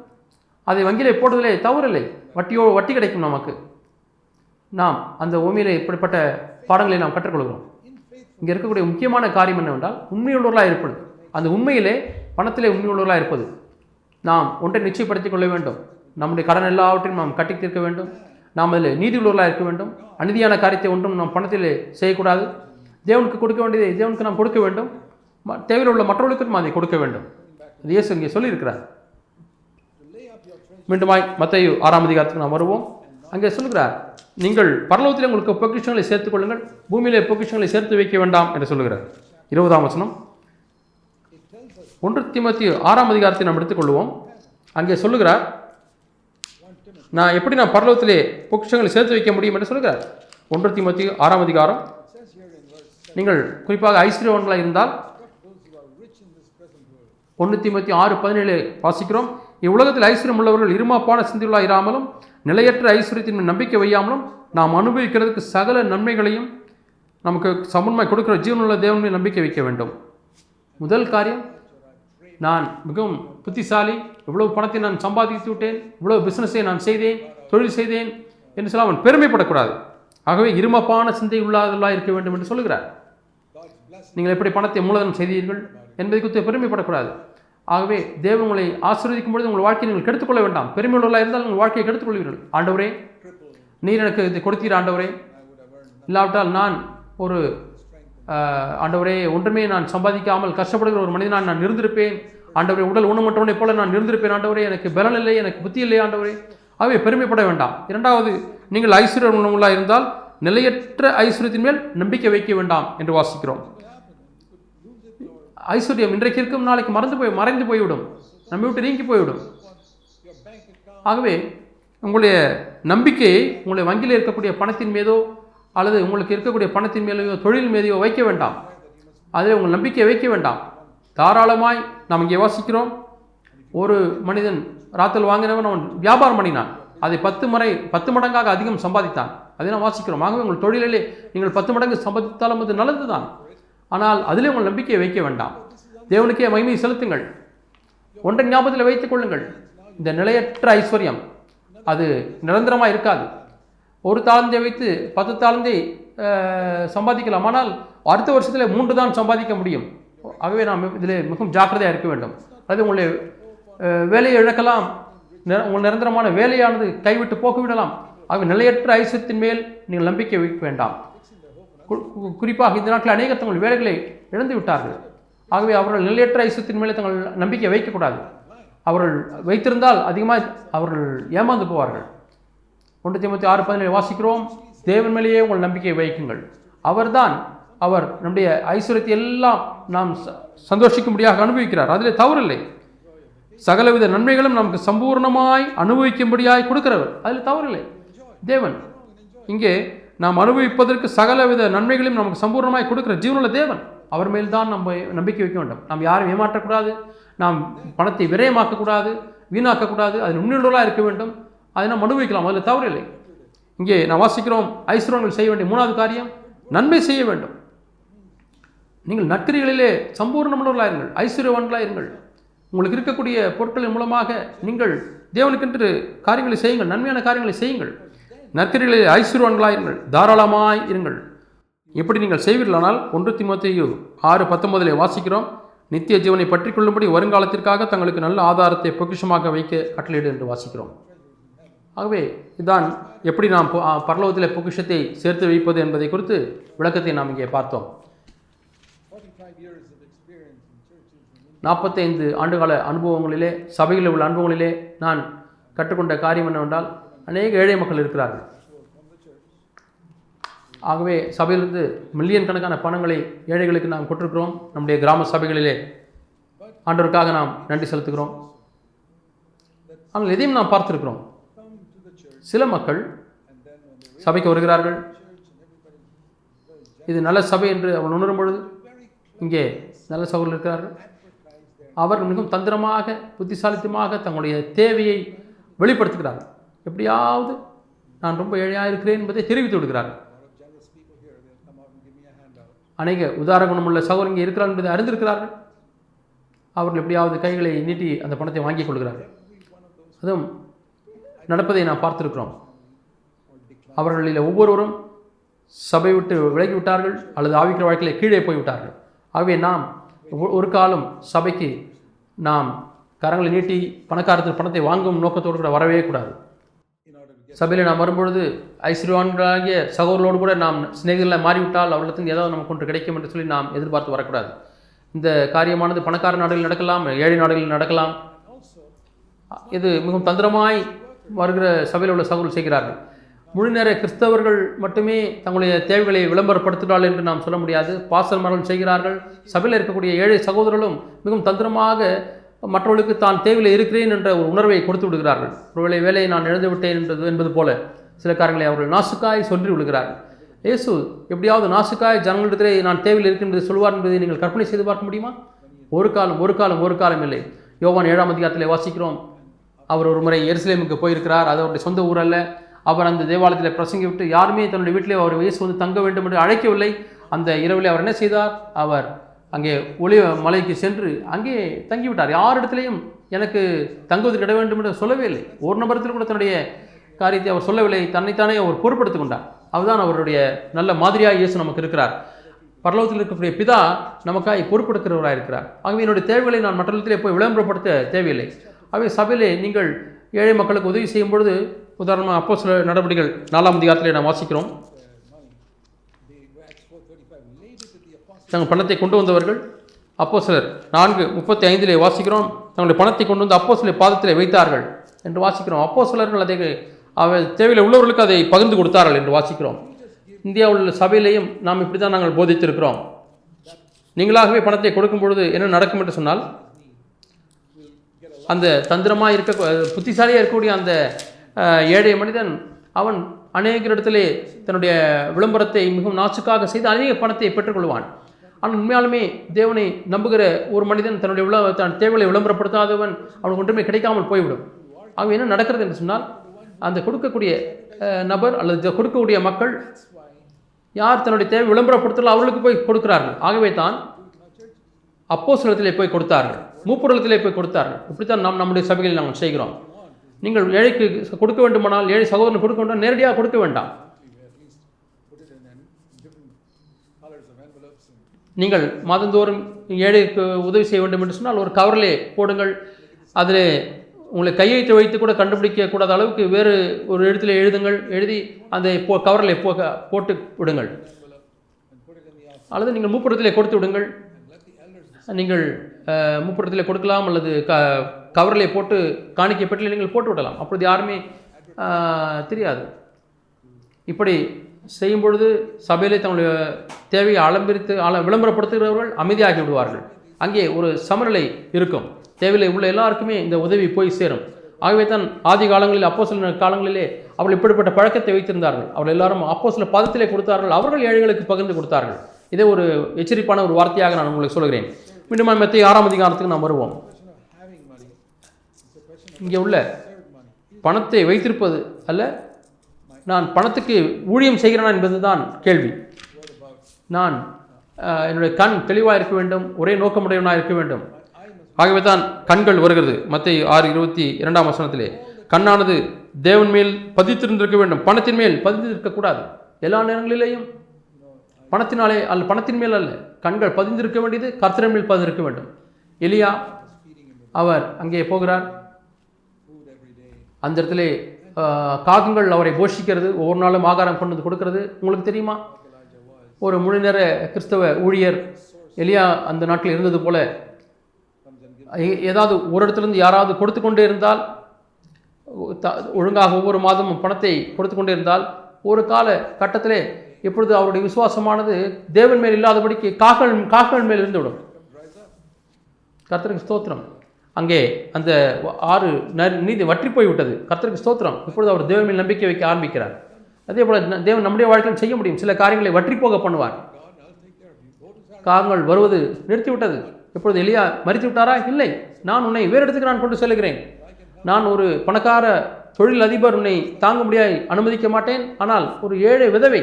அதை வங்கியிலே போடுவதிலே தவறில்லை. வட்டியோ வட்டி கிடைக்கும் நமக்கு. நாம் அந்த உண்மையிலே இப்படிப்பட்ட பாடங்களை நாம் கற்றுக்கொள்கிறோம். இங்கே இருக்கக்கூடிய முக்கியமான காரியம் என்னவென்றால் உண்மையுள்ளவர்களாக இருப்பது. அந்த உண்மையிலே பணத்திலே உண்மையுள்ளவர்களாக இருப்பது. நாம் ஒன்றை நிச்சயப்படுத்திக் கொள்ள வேண்டும். நம்முடைய கடன் எல்லாவற்றையும் நாம் கட்டி தீர்க்க வேண்டும். நாம் அதில் நீதி உள்ளவர்களாக இருக்க வேண்டும். அநீதியான காரியத்தை ஒன்றும் நாம் பணத்தில் செய்யக்கூடாது. தேவனுக்கு கொடுக்க வேண்டியதை தேவனுக்கு நாம் கொடுக்க வேண்டும். ம- தேவையில் உள்ள மற்றவர்களுக்கும் அதை கொடுக்க வேண்டும். இயேசு இங்கே சொல்லியிருக்கிறார். மீண்டுமாய் மத்தையு ஆறாம் அதிகாரத்துக்கு நாம் வருவோம். அங்கே சொல்கிறார் நீங்கள் பரலோகத்தில் உங்களுக்கு பொக்கிஷங்களை சேர்த்துக் கொள்ளுங்கள். பூமியிலே பொக்கிஷங்களை சேர்த்து வைக்க வேண்டாம் என்று சொல்லுகிறார். இருபதாம் வசனம். ஒன்று திமுத்தி ஆறாம் அதிகாரத்தை நாம் எடுத்துக்கொள்வோம். அங்கே சொல்லுகிறார் நான் எப்படி நான் பரலோகத்திலே பொக்கிஷங்களை சேர்த்து வைக்க முடியும்? என்று சொல்கிறார் ஒன்று திமுத்தி ஆறாம் அதிகாரம். நீங்கள் குறிப்பாக ஐஸ்வர்யவன்களாக இருந்தால் ஒன்று திமுத்தி ஆறு பதினேழு வாசிக்கிறோம். இவ்வுலகத்தில் ஐஸ்வர்யம் உள்ளவர்கள் இருமாப்பான சிந்தியுள்ளாக இராமலும் நிலையற்ற ஐஸ்வர்யத்தின் நம்பிக்கை வையாமலும் நாம் அனுபவிக்கிறதுக்கு சகல நன்மைகளையும் நமக்கு சமன்மை கொடுக்கிற ஜீவனுள்ள தேவன் நம்பிக்கை வைக்க வேண்டும். முதல் காரியம் நான் மிகவும் புத்திசாலி இவ்வளவு பணத்தை நான் சம்பாதித்து விட்டேன் இவ்வளவு பிஸ்னஸை நான் செய்தேன் தொழில் செய்தேன் என்று சொல்ல அவன் பெருமைப்படக்கூடாது. ஆகவே இருமப்பான சிந்தை உள்ளாதலாக இருக்க வேண்டும் என்று சொல்கிறார் நீங்கள் எப்படி பணத்தை மூலதனம் செய்தீர்கள் என்பதை குறித்து பெருமைப்படக்கூடாது. ஆகவே தேவ உங்களை ஆசீர்வதிக்கும் பொழுது உங்கள் வாழ்க்கையை நீங்கள் கெடுத்துக்கொள்ள வேண்டாம். பெருமையுள்ளவர்களாக இருந்தால் உங்கள் வாழ்க்கையை கெடுத்துக்கொள்வீர்கள். ஆண்டவரே நீர் எனக்கு இதை கொடுத்தீர் ஆண்டவரே. இல்லாவிட்டால் நான் ஒரு ஆண்டவரே ஒன்றுமே நான் சம்பாதிக்காமல் கஷ்டப்படுகிற ஒரு மனிதனாக நான் இருந்திருப்பேன். ஆண்டவரே உடல் ஊனமற்றவனைப் போல நான் இருந்திருப்பேன். ஆண்டவரே எனக்கு பலன் இல்லை எனக்கு புத்தி இல்லை ஆண்டவரே. ஆகவே பெருமைப்பட வேண்டாம். இரண்டாவது நீங்கள் ஐஸ்வர்யம் உள்ளவர்களாக இருந்தால் நிலையற்ற ஐஸ்வர்யத்தின் மேல் நம்பிக்கை வைக்க வேண்டாம் என்று வாசிக்கிறோம். ஐஸ்வர்யம் இன்றைக்கு இருக்கும் நாளைக்கு மறந்து போய் மறைந்து போய்விடும். நம்மை விட்டு நீங்கி போய்விடும். ஆகவே உங்களுடைய நம்பிக்கையை உங்களுடைய வங்கியில் இருக்கக்கூடிய பணத்தின் மீதோ அல்லது உங்களுக்கு இருக்கக்கூடிய பணத்தின் மேலேயோ தொழில் மீதையோ வைக்க வேண்டாம். அதில் உங்கள் நம்பிக்கையை வைக்க வேண்டாம். தாராளமாய் நாம் இங்கே வாசிக்கிறோம். ஒரு மனிதன் ராத்தல் வாங்கினவன் அவன் வியாபாரம் பண்ணினான். அதை பத்து முறை பத்து மடங்காக அதிகம் சம்பாதித்தான். அதை நாம் வாசிக்கிறோம். ஆகவே உங்கள் தொழிலிலே நீங்கள் பத்து மடங்கு சம்பாதித்தாலும் அது நல்லது தான் ஆனால் அதிலே உங்கள் நம்பிக்கையை வைக்க வேண்டாம். தேவனுக்கே மகிமை செலுத்துங்கள். ஒன்றை ஞாபகத்தில் வைத்துக் கொள்ளுங்கள். இந்த நிலையற்ற ஐஸ்வர்யம் அது நிரந்தரமாக இருக்காது. ஒரு தாழ்ந்தை வைத்து பத்து தாழ்ந்தை சம்பாதிக்கலாம். ஆனால் அடுத்த வருஷத்தில் மூன்று தான் சம்பாதிக்க முடியும். ஆகவே நாம் இதில் மிகவும் ஜாக்கிரதையாக இருக்க வேண்டும். அது உங்களுடைய வேலையை இழக்கலாம். உங்கள் நிரந்தரமான வேலையானது கைவிட்டு போக்குவிடலாம் ஆகவே நிலையற்ற ஐசியத்தின் மேல் நீங்கள் நம்பிக்கை வைக்க வேண்டாம். கு- குறிப்பாக இந்த நாட்டில் அநேகர் தங்கள் வேலைகளை இழந்து விட்டார்கள். ஆகவே அவர்கள் நிலையற்ற ஐசியத்தின் மேலே தங்கள் நம்பிக்கை வைக்கக்கூடாது. அவர்கள் வைத்திருந்தால் அதிகமாக அவர்கள் ஏமாந்து போவார்கள். ஒன்று தீமத்தி ஆறு பதினேழு வாசிக்கிறோம். தேவன் மேலேயே உங்கள் நம்பிக்கையை வைக்குங்கள் அவர்தான் அவர் நம்முடைய ஐஸ்வர்யத்தை எல்லாம் நாம் ச- சந்தோஷிக்கும்படியாக அனுபவிக்கிறார். அதிலே தவறில்லை. சகலவித நன்மைகளும் நமக்கு சம்பூர்ணமாய் அனுபவிக்கும்படியாய் கொடுக்கிறவர். அதில் தவறில்லை. தேவன். இங்கே நாம் அனுபவிப்பதற்கு சகலவித நன்மைகளையும் நமக்கு சம்பூர்ணமாய் கொடுக்கிற ஜீவனுள்ள தேவன். அவர் மேல் தான் நம்ம நம்பிக்கை வைக்க வேண்டும். நாம் யாரும் ஏமாற்றக்கூடாது. நாம் பணத்தை விரயமாக்கக்கூடாது வீணாக்கக்கூடாது. அது உண்மையுள்ளவர்களாக இருக்க வேண்டும். அதை நாம் அனுபவிக்கலாம் அதில் தவறில்லை இங்கே நான் வாசிக்கிறோம் ஐஸ்வரங்கள் செய்ய வேண்டிய மூணாவது காரியம் நன்மை செய்ய வேண்டும். நீங்கள் நற்கிரிகளிலே சம்பூர்ணமுள்ளவர்களாக இருங்கள் ஐஸ்வர்யவான்களாக இருங்கள். உங்களுக்கு இருக்கக்கூடிய பொருட்களின் மூலமாக நீங்கள் தேவனுக்கென்று காரியங்களை செய்யுங்கள் நன்மையான காரியங்களை செய்யுங்கள். நற்கரிகளிலே ஐஸ்வர்யவான்களாக இருங்கள் தாராளமாய் இருங்கள். எப்படி நீங்கள் செய்வீர்களானால் ஒன்று திமுத்தையு ஆறு பத்தொன்பதிலே வாசிக்கிறோம் நித்திய ஜீவனை பற்றி கொள்ளும்படி வருங்காலத்திற்காக தங்களுக்கு நல்ல ஆதாரத்தை பொக்கிஷமாக வைக்க கட்டளையிடு என்று வாசிக்கிறோம். ஆகவே இதுதான் எப்படி நாம் பரலோகத்தில் பொக்கிஷத்தை சேர்த்து வைப்பது என்பதை குறித்து விளக்கத்தை நாம் இங்கே பார்த்தோம். நாற்பத்தைந்து ஆண்டுகால அனுபவங்களிலே சபையில் உள்ள அனுபவங்களிலே நான் கற்றுக்கொண்ட காரியம் என்னவென்றால் அநேக ஏழை மக்கள் இருக்கிறார்கள். ஆகவே சபையிலிருந்து மில்லியன் கணக்கான பணங்களை ஏழைகளுக்கு நாம் கொட்டிருக்கிறோம் நம்முடைய கிராம சபைகளிலே ஆண்டவருக்காக நாம் நன்றி செலுத்துகிறோம். ஆனால் எதையும் நாம் பார்த்துருக்கிறோம். சில மக்கள் சபைக்கு வருகிறார்கள். இது நல்ல சபை என்று அவன் உணரும் பொழுது இங்கே நல்ல சகோதரர் இருக்கிறார்கள். அவர் அவர்கள் மிகவும் தந்திரமாக புத்திசாலித்தமாக தங்களுடைய தேவையை வெளிப்படுத்துகிறார்கள். எப்படியாவது நான் ரொம்ப ஏழையாக இருக்கிறேன் என்பதை தெரிவித்து விடுகிறார்கள். அநேக உதார குணமுள்ள சகோதரங்க இருக்கிறார்கள் என்பதை அறிந்திருக்கிறார்கள். அவர்கள் எப்படியாவது கைகளை நீட்டி அந்த பணத்தை வாங்கிக் கொள்கிறார்கள். அதுவும் நடப்பதை நாம் பார்த்திருக்கிறோம். அவர்களில் ஒவ்வொருவரும் சபை விட்டு விலகி விட்டார்கள் அல்லது ஆவிக்கிற வாழ்க்கையில் கீழே போய்விட்டார்கள் ஆகவே நாம் ஒரு காலம் சபைக்கு நாம் கரங்களை நீட்டி பணக்காரத்தில் பணத்தை வாங்கும் நோக்கத்தோடு கூட வரவே கூடாது. சபையில் நாம் வரும்பொழுது ஐஸ்வர்யவான்களாகிய சகோதரர்களோடு கூட நாம் சிநேகிதர்களாக மாறிவிட்டால் அவர்களுக்கு ஏதாவது நமக்கு ஒன்று கிடைக்கும் என்று சொல்லி நாம் எதிர்பார்த்து வரக்கூடாது. இந்த காரியமானது பணக்கார நாடுகளில் நடக்கலாம் ஏழை நாடுகளில் நடக்கலாம். இது மிகவும் தந்திரமாய் வருகிற சபையில் உள்ள சகோதரர் செய்கிறார்கள். முழு நேர கிறிஸ்தவர்கள் மட்டுமே தங்களுடைய தேவைகளை விளம்பரப்படுத்துகிறார்கள் என்று நாம் சொல்ல முடியாது. பாசல்மார்கள் செய்கிறார்கள். சபையில் இருக்கக்கூடிய ஏழை சகோதரர்களும் மிகவும் தந்திரமாக மற்றவர்களுக்கு தான் தேவையில் இருக்கிறேன் என்ற ஒரு உணர்வை கொடுத்து விடுகிறார்கள். ஒருவேளை வேலையை நான் இழந்து விட்டேன் என்பது என்பது போல சில காரங்களை அவர்கள் நாசுக்காய் சொல்லி விடுகிறார்கள். இயேசு எப்படியாவது நாசுக்காய் ஜனங்களிடத்திலே நான் தேவையில் இருக்கின்றது சொல்வார் என்பதை நீங்கள் கற்பனை செய்து பார்க்க முடியுமா? ஒரு காலம் ஒரு காலம் ஒரு காலம் இல்லை. யோவான் ஏழாம் அதிகாரத்தில் வாசிக்கிறோம். அவர் ஒரு முறை எருசலேமுக்கு போயிருக்கிறார். அது அவருடைய சொந்த ஊரல்ல அவர் அந்த தேவாலயத்தில் பிரசங்கி விட்டு யாருமே தன்னுடைய வீட்டிலே அவர் வயசு வந்து தங்க வேண்டும் என்று அழைக்கவில்லை. அந்த இரவில் அவர் என்ன செய்தார்? அவர் அங்கே ஒளி மலைக்கு சென்று அங்கே தங்கிவிட்டார். யாரிடத்திலையும் எனக்கு தங்குவதற்கு இட வேண்டும் என்று சொல்லவே இல்லை. ஒரு நபரத்தில் கூட தன்னுடைய காரியத்தை அவர் சொல்லவில்லை. தன்னைத்தானே அவர் பொறுப்படுத்திக் கொண்டார். அதுதான் அவருடைய நல்ல மாதிரியாக இயேசு நமக்கு இருக்கிறார். பரலோகத்தில் இருக்கக்கூடிய பிதா நமக்காக பொறுப்பெடுக்கிறவராக இருக்கிறார் ஆகவே என்னுடைய தேவைகளை நான் மற்றவர்களிடத்திலே போய் விளம்பரப்படுத்த தேவையில்லை. ஆகவே சபையிலே நீங்கள் ஏழை மக்களுக்கு உதவி செய்யும் பொழுது உதாரணமாக அப்போ சில நடவடிக்கைகள் நாலாம் அதிகாரத்தில் நாம் வாசிக்கிறோம். தங்கள் பணத்தை கொண்டு வந்தவர்கள் அப்போ சிலர் நான்கு முப்பத்தி ஐந்திலே வாசிக்கிறோம். தங்களுடைய பணத்தை கொண்டு வந்து அப்போ சில பாதத்திலே வைத்தார்கள் என்று வாசிக்கிறோம். அப்போ சிலர்கள் அதை அவர் தேவையில் உள்ளவர்களுக்கு அதை பகிர்ந்து கொடுத்தார்கள் என்று வாசிக்கிறோம். இந்தியாவில் உள்ள சபையிலேயும் நாம் இப்படி தான் நாங்கள் போதித்திருக்கிறோம். நீங்களாகவே பணத்தை கொடுக்கும் பொழுது என்ன நடக்கும் என்று சொன்னால் அந்த தந்திரமாக இருக்க புத்திசாலியாக இருக்கக்கூடிய அந்த ஏழை மனிதன் அவன் அநேக இடத்திலே தன்னுடைய விளம்பரத்தை மிகவும் நாசுக்காக செய்து அநேக பணத்தை பெற்றுக்கொள்வான். ஆனால் உண்மையாலுமே தேவனை நம்புகிற ஒரு மனிதன் தன்னுடைய விழா தன் தேவைகளை விளம்பரப்படுத்தாதவன் அவனுக்கு ஒன்றுமே கிடைக்காமல் போய்விடும். ஆகவே என்ன நடக்கிறது என்று சொன்னால் அந்த கொடுக்கக்கூடிய நபர் அல்லது கொடுக்கக்கூடிய மக்கள் யார் தன்னுடைய தேவை விளம்பரப்படுத்தலோ அவர்களுக்கு போய் கொடுக்கிறார்கள். ஆகவே தான் அப்போ போய் கொடுத்தார்கள். மூப்புரலத்திலே போய் கொடுத்தார்கள். இப்படித்தான் நாம் நம்முடைய சபைகளில் நாங்கள் செய்கிறோம். நீங்கள் ஏழைக்கு கொடுக்க வேண்டுமானால் ஏழை சகோதரன் கொடுக்க வேண்டாம் நேரடியாக கொடுக்க வேண்டாம். நீங்கள் மாதந்தோறும் ஏழைக்கு உதவி செய்ய வேண்டும் என்று சொன்னால் ஒரு கவரிலே போடுங்கள். அதில் உங்களை கையெழுத்து வைத்து கூட கண்டுபிடிக்கக்கூடாத அளவுக்கு வேறு ஒரு இடத்துல எழுதுங்கள். எழுதி அந்த போ கவரில் போ போட்டு விடுங்கள். அல்லது நீங்கள் மூப்புறத்திலே கொடுத்து விடுங்கள். நீங்கள் முப்புறத்தில் கொடுக்கலாம் அல்லது க கவரிலே போட்டு காணிக்கை நீங்கள் போட்டு விடலாம். அப்பொழுது யாருமே தெரியாது. இப்படி செய்யும் பொழுது சபையிலே தங்களுடைய தேவையை அலம்பிரித்து அல விளம்பரப்படுத்துகிறவர்கள் அமைதியாகி விடுவார்கள். அங்கே ஒரு சமநிலை இருக்கும். தேவையில்லை உள்ள எல்லாருக்குமே இந்த உதவி போய் சேரும். ஆகவே தான் ஆதி காலங்களில் அப்போ சில காலங்களிலே அவர்கள் இப்படிப்பட்ட பழக்கத்தை வைத்திருந்தார்கள். அவர்கள் எல்லாரும் அப்போ சில பதத்திலே கொடுத்தார்கள். அவர்கள் ஏழைகளுக்கு பகிர்ந்து கொடுத்தார்கள். இதே ஒரு எச்சரிப்பான ஒரு வார்த்தையாக நான் உங்களுக்கு சொல்கிறேன். மீண்டும் மத்திய ஆறாம் அதிகாரத்துக்கு நாம் வருவோம். இங்கே உள்ள பணத்தை வைத்திருப்பது அல்ல நான் பணத்துக்கு ஊழியம் செய்கிறேனா என்பதுதான் கேள்வி. நான் என்னுடைய கண் தெளிவாக இருக்க வேண்டும் ஒரே நோக்கமுடையவனாக இருக்க வேண்டும். ஆகவே தான் கண்கள் வருகிறது மத்திய ஆறு இருபத்தி இரண்டாம் வசனத்திலே. கண்ணானது தேவன் மேல் பதித்திருந்திருக்க வேண்டும் பணத்தின் மேல் பதித்திருக்கக்கூடாது. எல்லா நேரங்களிலேயும் பணத்தினாலே அல்ல பணத்தின் மேல் அல்ல கண்கள் பதிந்திருக்க வேண்டியது கர்த்தரின் மேல் பதிந்திருக்க வேண்டும். எலியா அவர் அங்கே போகிறார். அந்த இடத்துல காகங்கள் அவரை போஷிக்கிறது ஒவ்வொரு நாளும் ஆகாரம் கொண்டு வந்து கொடுக்கறது. உங்களுக்கு தெரியுமா? ஒரு முழு நேர கிறிஸ்தவ ஊழியர் எலியா அந்த நாட்டில் இருந்தது போல ஏதாவது ஒரு இடத்துலேருந்து யாராவது கொடுத்து கொண்டே இருந்தால் ஒழுங்காக ஒவ்வொரு மாதமும் பணத்தை கொடுத்து கொண்டே இருந்தால் ஒரு கால கட்டத்திலே எப்பொழுது அவருடைய விசுவாசமானது தேவன் மேல் இல்லாதபடிக்கு காக்கள் காக்கள் மேல் இருந்துவிடும். விடும் கர்த்தருக்கு ஸ்தோத்திரம். அங்கே அந்த ஆறு நீதி வற்றி போய்விட்டது. கர்த்தருக்கு ஸ்தோத்திரம். இப்பொழுது அவர் தேவன் மேல் நம்பிக்கை வைக்க ஆரம்பிக்கிறார். அதே போல தேவன் நம்முடைய வாழ்க்கையில் செய்ய முடியும். சில காரியங்களை வற்றி போக பண்ணுவார். காரங்கள் வருவது நிறுத்திவிட்டது. இப்பொழுது எளியா மறித்து விட்டாரா? இல்லை. நான் உன்னை வேறு இடத்துக்கு நான் கொண்டு செல்கிறேன் நான் ஒரு பணக்கார தொழில் அதிபர் உன்னை தாங்க முடியாது அனுமதிக்க மாட்டேன். ஆனால் ஒரு ஏழை விதவை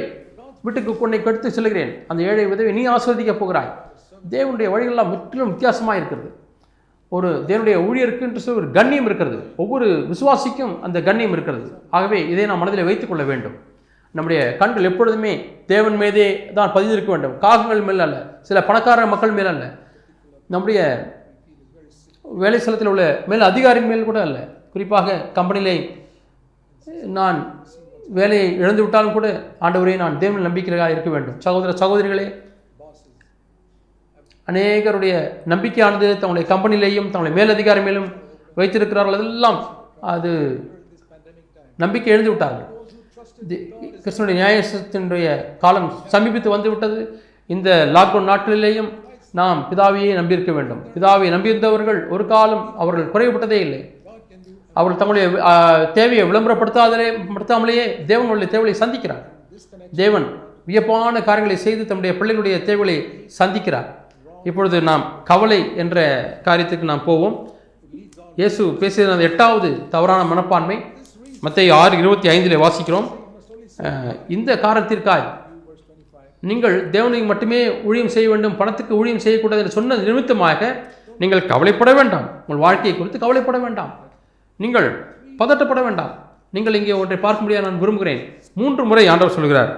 வீட்டுக்கு உன்னை கெடுத்து செல்கிறேன். அந்த ஏழை உதவி நீ ஆஸ்வதிக்கப் போகிறாய். தேவனுடைய வழிகளெல்லாம் முற்றிலும் வித்தியாசமாக இருக்கிறது. ஒரு தேவனுடைய ஊழியருக்கு என்று சொல்லி ஒரு கண்ணியம் இருக்கிறது. ஒவ்வொரு விசுவாசிக்கும் அந்த கண்ணியம் இருக்கிறது. ஆகவே இதை நாம் மனதில் வைத்துக் கொள்ள வேண்டும். நம்முடைய கண்கள் எப்பொழுதுமே தேவன் மீதே தான் பதிந்திருக்க வேண்டும். காகங்கள் மேல் அல்ல சில பணக்கார மக்கள் மேல் அல்ல. நம்முடைய வேலை ஸ்தலத்தில் உள்ள மேல் அதிகாரி மேல் கூட அல்ல. குறிப்பாக கம்பெனியிலே நான் வேலையை இழந்து விட்டாலும் கூட ஆண்டவரே நான் தேவன் நம்பிக்கையாக இருக்க வேண்டும். சகோதர சகோதரிகளே அநேகருடைய நம்பிக்கையானது தங்களுடைய கம்பெனிலேயும் தங்களுடைய மேலதிகாரி மேலும் வைத்திருக்கிறார்கள். அதெல்லாம் அது நம்பிக்கை எழுந்து விட்டார்கள். கிருஷ்ணனுடைய நியாயத்தினுடைய காலம் சமீபித்து வந்து விட்டது இந்த லாக்டவுன் நாட்களிலேயும் நாம் பிதாவையே நம்பியிருக்க வேண்டும். பிதாவை நம்பியிருந்தவர்கள் ஒரு காலம் அவர்கள் குறைவுபட்டதே இல்லை. அவர்கள் தங்களுடைய தேவையை விளம்பரப்படுத்தாதலே படுத்தாமலேயே தேவனுடைய தேவையை சந்திக்கிறார் தேவன் வியப்பான காரியங்களை செய்து தம்முடைய பிள்ளைகளுடைய தேவைகளை சந்திக்கிறார். இப்பொழுது நாம் கவலை என்ற காரியத்துக்கு நாம் போவோம். இயேசு பேசியது அந்த எட்டாவது தவறான மனப்பான்மை. மத்திய ஆறு இருபத்தி ஐந்தில் வாசிக்கிறோம். இந்த காரணத்திற்காய் நீங்கள் தேவனுக்கு மட்டுமே ஊழியம் செய்ய வேண்டும் பணத்துக்கு ஊழியம் செய்யக்கூடாது என்று சொன்ன நிமித்தமாக நீங்கள் கவலைப்பட வேண்டாம். உங்கள் வாழ்க்கையை குறித்து கவலைப்பட வேண்டாம். நீங்கள் பதட்டப்பட வேண்டாம். நீங்கள் இங்கே ஒன்றை பார்க்க முடியாது நான் விரும்புகிறேன். மூன்று முறை ஆண்டவர் சொல்கிறார்.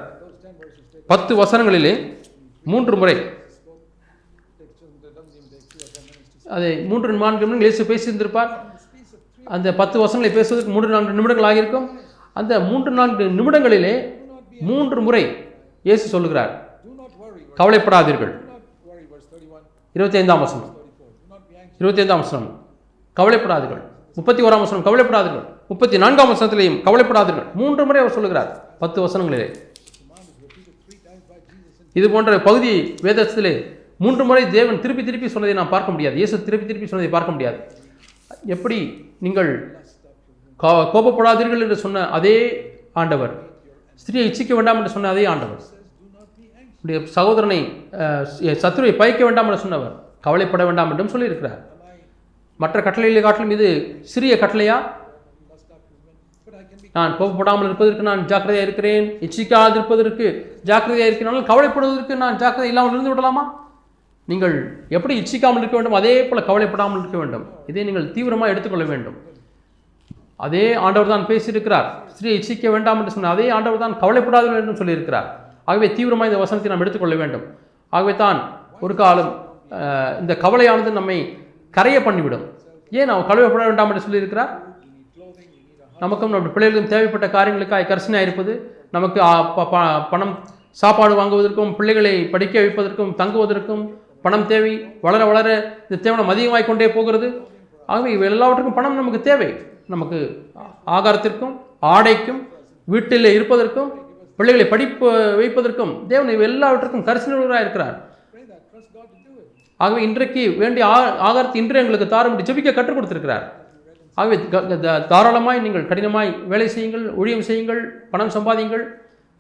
பத்து வசனங்களிலே மூன்று முறை. அதை மூன்று நான்கு நிமிடங்கள் இயேசு பேசியிருந்திருப்பார். அந்த பத்து வசனங்களை பேசுவதற்கு மூன்று நான்கு நிமிடங்கள் ஆகியிருக்கும். அந்த மூன்று நான்கு நிமிடங்களிலே மூன்று முறை இயேசு சொல்லுகிறார் கவலைப்படாதீர்கள். இருபத்தி ஐந்தாம் வசனம். இருபத்தி ஐந்தாம் வசனம். கவலைப்படாதீர்கள். முப்பத்தி ஓராம் வசனம் கவலைப்படாதீர்கள். முப்பத்தி நான்காம் வசனத்திலையும் கவலைப்படாதீர்கள். மூன்று முறை அவர் சொல்லுகிறார் பத்து வசனங்களிலே. இது போன்ற பகுதி வேதத்திலே மூன்று முறை தேவன் திருப்பி திருப்பி சொன்னதை நாம் பார்க்க முடியாது. இயேசு திருப்பி திருப்பி சொன்னதை பார்க்க முடியாது. எப்படி நீங்கள் கோபப்படாதீர்கள் என்று சொன்ன அதே ஆண்டவர் ஸ்திரியை இச்சிக்க வேண்டாம் என்று சொன்ன அதே ஆண்டவர் சகோதரனை சத்ருவை சத்துருவை பயக்க வேண்டாம் என்று சொன்னவர் கவலைப்பட வேண்டாம் என்றும் சொல்லியிருக்கிறார். மற்ற கட்டளைகளை காட்டிலும் இது சிறிய கட்டளையா? நான் கோபப்படாமல் இருப்பதற்கு நான் ஜாக்கிரதையாக இருக்கிறேன். இச்சிக்காதிருப்பதற்கு ஜாக்கிரதையாக இருக்கிறனாலும் கவலைப்படுவதற்கு நான் ஜாக்கிரதை இல்லாமல் இருந்து விடலாமா? நீங்கள் எப்படி இச்சிக்காமல் இருக்க வேண்டும்? அதே போல் கவலைப்படாமல் இருக்க வேண்டும். இதை நீங்கள் தீவிரமாக எடுத்துக்கொள்ள வேண்டும். அதே ஆண்டவர் தான் பேசியிருக்கிறார். ஸ்ரீ இச்சிக்க வேண்டாம் என்று சொன்ன அதே ஆண்டவர் தான் கவலைப்படாதீர்கள் என்றும் சொல்லியிருக்கிறார். ஆகவே தீவிரமாக இந்த வசனத்தை நாம் எடுத்துக்கொள்ள வேண்டும். ஆகவே தான் ஒரு காலம் இந்த கவலையானது நம்மை கரைய பண்ணிவிடும். ஏன் நாம் கழுவப்பட வேண்டாம் என்று சொல்லியிருக்கிறார்? நமக்கும் நம்முடைய பிள்ளைகளுக்கும் தேவைப்பட்ட காரியங்களுக்காக கரிசனையாக இருப்பது நமக்கு ப- பணம் சாப்பாடு வாங்குவதற்கும் பிள்ளைகளை படிக்க வைப்பதற்கும் தங்குவதற்கும் பணம் தேவை வளர வளர இந்த தேவனம் அதிகமாகிக் கொண்டே போகிறது. ஆகவே இவை எல்லாவற்றுக்கும் பணம் நமக்கு தேவை. நமக்கு ஆகாரத்திற்கும் ஆடைக்கும் வீட்டில் இருப்பதற்கும் பிள்ளைகளை படிப்பு வைப்பதற்கும் தேவன் இவை எல்லாவற்றுக்கும் கரிசனராக இருக்கிறார். ஆகவே இன்றைக்கு வேண்டிய ஆ ஆகாரத்தை இன்று எங்களுக்கு தாரும் ஜபிக்க கற்றுக் கொடுத்துருக்கிறார். ஆகவே த- தாராளமாய் நீங்கள் கடினமாய் வேலை செய்யுங்கள் ஊழியம் செய்யுங்கள் பணம் சம்பாதியுங்கள்.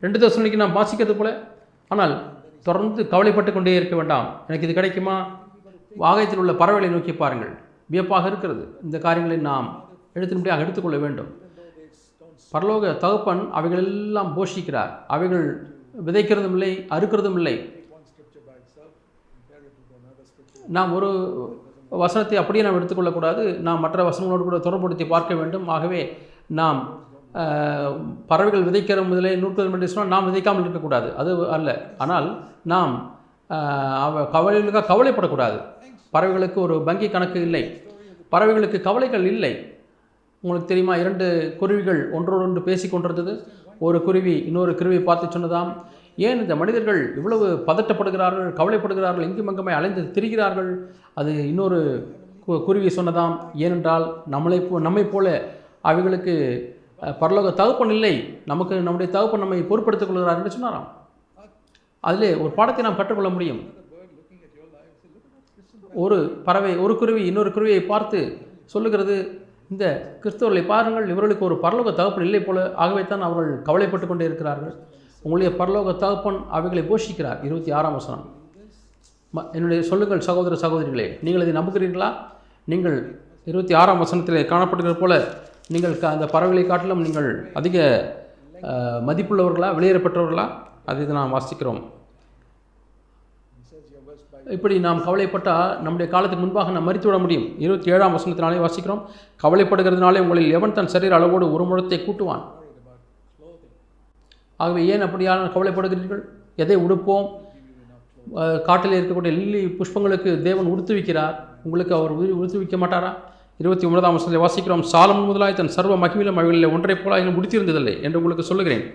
ரெண்டு தசனிக்கு நாம் வாசிக்கிறது போல. ஆனால் தொடர்ந்து கவலைப்பட்டு கொண்டே இருக்க வேண்டாம். எனக்கு இது கிடைக்குமா? வாகயத்தில் உள்ள பறவைகளை நோக்கி பாருங்கள். வியப்பாக இருக்கிறது. இந்த காரியங்களை நாம் எழுத்தின்படியாக எடுத்துக்கொள்ள வேண்டும். பரலோக தகப்பன் அவைகளெல்லாம் போஷிக்கிறார். அவைகள் விதைக்கிறதும் இல்லை அறுக்கிறதும் இல்லை நாம் ஒரு வசனத்தை அப்படியே நாம் எடுத்துக்கொள்ளக்கூடாது. நாம் மற்ற வசனங்களோடு கூட தொடர்புபடுத்தி பார்க்க வேண்டும். ஆகவே நாம் பறவைகள் விதைக்கிற முதலே நூற்று என்று சொன்னால் நாம் விதைக்காமல் இருக்கக்கூடாது. அது அல்ல. ஆனால் நாம் அவ கவலைகளுக்காக கவலைப்படக்கூடாது. பறவைகளுக்கு ஒரு வங்கி கணக்கு இல்லை. பறவைகளுக்கு கவலைகள் இல்லை. உங்களுக்கு தெரியுமா? இரண்டு குருவிகள் ஒன்றோடொன்று பேசி கொண்டிருந்தது ஒரு குருவி இன்னொரு குருவி பார்த்து சொன்னதாம். ஏன் இந்த மனிதர்கள் இவ்வளவு பதட்டப்படுகிறார்கள் கவலைப்படுகிறார்கள் எங்கும் எங்குமே அலைந்து திரிகிறார்கள்? அது இன்னொரு கு- குருவி சொன்னதாம் ஏனென்றால் நம்மளை போ நம்மை போல அவைகளுக்கு பரலோக தகப்பன் இல்லை நமக்கு நம்முடைய தகப்பன் நம்மை பொறுப்படுத்திக் கொள்கிறார் என்று சொன்னாராம். அதிலே ஒரு பாடத்தை நாம் கற்றுக்கொள்ள முடியும். ஒரு பறவை ஒரு குருவி இன்னொரு குருவியை பார்த்து சொல்லுகிறது இந்த கிறிஸ்தவர்களை பாருங்கள் இவர்களுக்கு ஒரு பரலோக தகப்பன் இல்லை போல ஆகவே தான் அவர்கள் கவலைப்பட்டு கொண்டே இருக்கிறார்கள். உங்களுடைய பரலோக தகப்பன் அவைகளை போஷிக்கிறார். இருபத்தி ஆறாம் வசனம். ம- என்னுடைய சொல்லுங்கள் சகோதர சகோதரிகளே நீங்கள் இதை நம்புகிறீர்களா? நீங்கள் இருபத்தி ஆறாம் வசனத்தில் காணப்படுகிற போல நீங்கள் க- அந்த பறவைகளை காட்டிலும் நீங்கள் அதிக மதிப்புள்ளவர்களா வெளியேறப்பட்டவர்களா அது இதை நாம் வாசிக்கிறோம். இப்படி நாம் கவலைப்பட்டால் நம்முடைய காலத்துக்கு முன்பாக நாம் மறித்து விட முடியும். இருபத்தி ஏழாம் வசனத்தினாலே வாசிக்கிறோம். கவலைப்படுகிறதுனாலே உங்களில் எவன் தன் சரீர அளவோடு ஒரு முழத்தை கூட்டுவான். ஆகவே ஏன் அப்படியான கவலைப்படுகிறீர்கள்? எதை உடுப்போம்? காட்டில் இருக்கக்கூடிய லில்லி புஷ்பங்களுக்கு தேவன் உடுத்துவிக்கிறார். உங்களுக்கு அவர் உரு- உடுத்துவிக்க மாட்டாரா? இருபத்தி ஒன்பதாம் வருஷத்தில் வாசிக்கிறோம். சாலம் முதலாய் தன் சர்வ மகிமிலும் அவைகளில் ஒன்றை போலாயிலும் முடித்திருந்ததில்லை என்று உங்களுக்கு சொல்லுகிறேன்.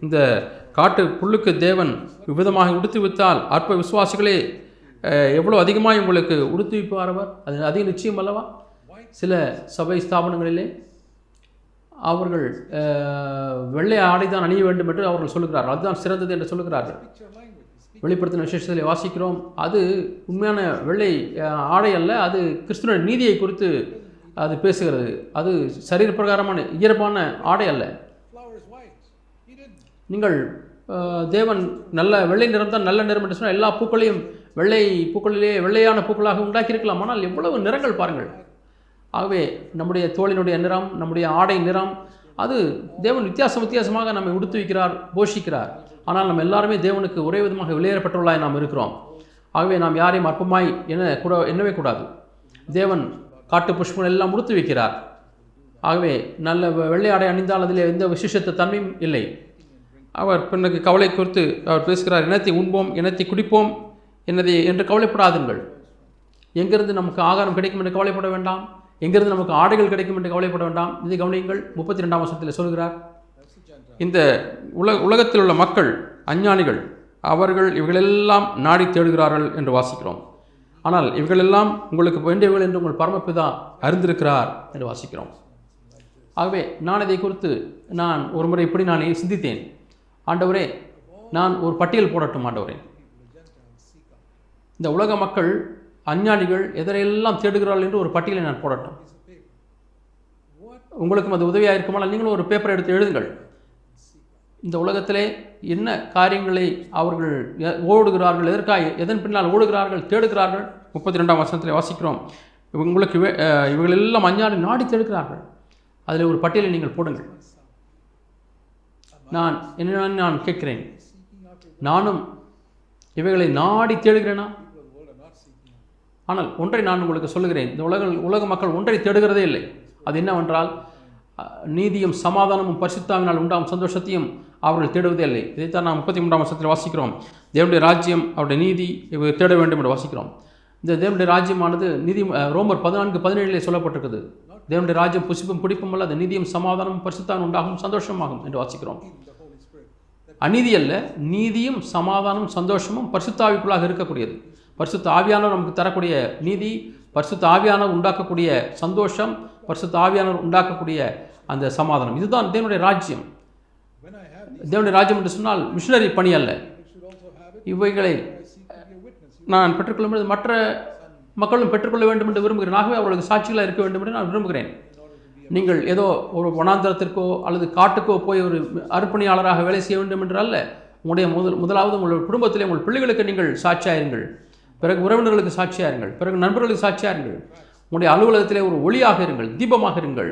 இந்த காட்டு புல்லுக்கு தேவன் விவிதமாக உடுத்துவித்தால் அற்ப விசுவாசிகளே எவ்வளோ அதிகமாக உங்களுக்கு உடுத்துவிப்பார் அவர்? அது அதிக நிச்சயம் அல்லவா? சில சபை ஸ்தாபனங்களிலே அவர்கள் வெள்ளை ஆடை தான் அணிய வேண்டும் என்று அவர்கள் சொல்லுகிறார்கள். அதுதான் சிறந்தது என்று சொல்லுகிறார்கள். வெளிப்படுத்தின விசேஷத்தில் வாசிக்கிறோம். அது உண்மையான வெள்ளை ஆடை அல்ல அது கிறிஸ்துவ நீதியை குறித்து அது பேசுகிறது. அது சரீர பிரகாரமான இயல்பான ஆடை அல்ல. நீங்கள் தேவன் நல்ல வெள்ளை நிறம் தான் நல்ல நிறம் என்று சொன்னால் எல்லா பூக்களையும் வெள்ளை பூக்களிலே வெள்ளையான பூக்களாக உண்டாக்கியிருக்கலாம். ஆனால் எவ்வளவு நிறங்கள் பாருங்கள். ஆகவே நம்முடைய தோளினுடைய நிறம் நம்முடைய ஆடை நிறம் அது தேவன் வித்தியாசம் வித்தியாசமாக நம்மை உடுத்து வைக்கிறார் போஷிக்கிறார். ஆனால் நம்ம எல்லாருமே தேவனுக்கு ஒரே விதமாக வெளியேறப்பட்டுள்ளாய் நாம் இருக்கிறோம். ஆகவே நாம் யாரையும் அற்பமாய் என கூட எண்ணவே கூடாது. தேவன் காட்டு புஷ்பங்கள் எல்லாம் உடுத்து வைக்கிறார். ஆகவே நல்ல வெ- வெள்ளை ஆடை அணிந்தால் அதில் எந்த விசேஷத்த தன்மையும் இல்லை. அவர் பின்னுக்கு கவலை குறித்து அவர் பேசுகிறார் இனத்தை உண்போம் இனத்தை குடிப்போம் என்னதை என்று கவலைப்படாதுங்கள் எங்கிருந்து நமக்கு ஆகாரம் கிடைக்கும் என்று கவலைப்பட வேண்டாம். எங்கிருந்து நமக்கு ஆடைகள் கிடைக்கும் என்று கவலைப்பட வேண்டாம். இது கவனியுங்கள் முப்பத்தி ரெண்டாம் வருஷத்தில் சொல்கிறார் இந்த உலக உலகத்தில் உள்ள மக்கள் அஞ்ஞானிகள் அவர்கள் இவைகளெல்லாம் நாடி தேடுகிறார்கள் என்று வாசிக்கிறோம். ஆனால் இவைகளெல்லாம் உங்களுக்கு வேண்டியவர்கள் என்று உங்கள் பரமபிதா அறிந்திருக்கிறார் என்று வாசிக்கிறோம். ஆகவே நான் இதை குறித்து நான் ஒரு முறை இப்படி நான் சிந்தித்தேன். ஆண்டவரே நான் ஒரு பட்டியல் போடட்டும் ஆண்டவரே. இந்த உலக மக்கள் அஞ்ஞானிகள் எதரையெல்லாம் தேடுகிறார்கள் என்று ஒரு பட்டியலை நான் போடட்டும். உங்களுக்கும் அது உதவியாக இருக்குமானால் நீங்களும் ஒரு பேப்பரை எடுத்து எழுதுங்கள். இந்த உலகத்திலே என்ன காரியங்களை அவர்கள் ஓடுகிறார்கள் எதற்காக எதன் பின்னால் ஓடுகிறார்கள் தேடுகிறார்கள்? முப்பத்தி ரெண்டாம் வருஷத்தில் வாசிக்கிறோம். உங்களுக்கு வே- இவர்கள் எல்லாம் அஞ்ஞானி நாடி தேடுகிறார்கள். அதில் ஒரு பட்டியலை நீங்கள் போடுங்கள். நான் என்ன நான் கேட்கிறேன்? நானும் இவைகளை நாடி தேடுகிறேனா? ஆனால் ஒன்றை நான் உங்களுக்கு சொல்லுகிறேன். இந்த உலக உலக மக்கள் ஒன்றை தேடுகிறதே இல்லை. அது என்னவென்றால் நீதியும் சமாதானமும் பரிசுத்தாவினால் உண்டாகும் சந்தோஷத்தையும் அவர்கள் தேடுவதே இல்லை. இதைத்தான் நாம் முப்பத்தி மூன்றாம் வருஷத்தில் வாசிக்கிறோம். தேவனுடைய ராஜ்யம் அவருடைய நீதி இவை தேட வேண்டும் என்று வாசிக்கிறோம். இந்த தேவனுடைய ராஜ்யமானது நீதி ரோமர் பதினான்கு பதினேழிலே சொல்லப்பட்டிருக்குது தேவனுடைய ராஜ்யம் புசிப்பும் பிடிப்பும் அல்ல அது நீதியும் சமாதானமும் பரிசுத்தான் உண்டாகும் சந்தோஷமாகும் என்று வாசிக்கிறோம். அநீதி அல்ல நீதியும் சமாதானமும் சந்தோஷமும் பரிசுத்தாவிக்குள்ளாக இருக்கக்கூடியது. பரிசுத்த ஆவியானவர் நமக்கு தரக்கூடிய நீதி பரிசுத்த ஆவியானவர் உண்டாக்கக்கூடிய சந்தோஷம் பரிசுத்த ஆவியானவர் உண்டாக்கக்கூடிய அந்த சமாதானம். இதுதான் தேவனுடைய ராஜ்யம். தேவனுடைய ராஜ்யம் என்று சொன்னால் மிஷினரி பணி அல்ல. இவைகளை நான் பெற்றுக்கொள்ளும் மற்ற மக்களும் பெற்றுக்கொள்ள வேண்டும் என்று விரும்புகிறேன். ஆகவே அவர்களுக்கு சாட்சிகளாக இருக்க வேண்டும் என்று நான் விரும்புகிறேன். நீங்கள் ஏதோ ஒரு வனாந்தரத்திற்கோ அல்லது காட்டுக்கோ போய் ஒரு அர்ப்பணியாளராக வேலை செய்ய வேண்டும் என்று அல்ல. உங்களுடைய முதல் முதலாவது உங்கள் குடும்பத்திலே உங்கள் பிள்ளைகளுக்கு நீங்கள் சாட்சியாயிருங்கள். பிறகு உறவினர்களுக்கு சாட்சியாயிருங்கள் பிறகு நண்பர்களுக்கு சாட்சியாயிருங்கள் உங்களுடைய அலுவலகத்திலே ஒரு ஒளியாக இருங்கள் தீபமாக இருங்கள்.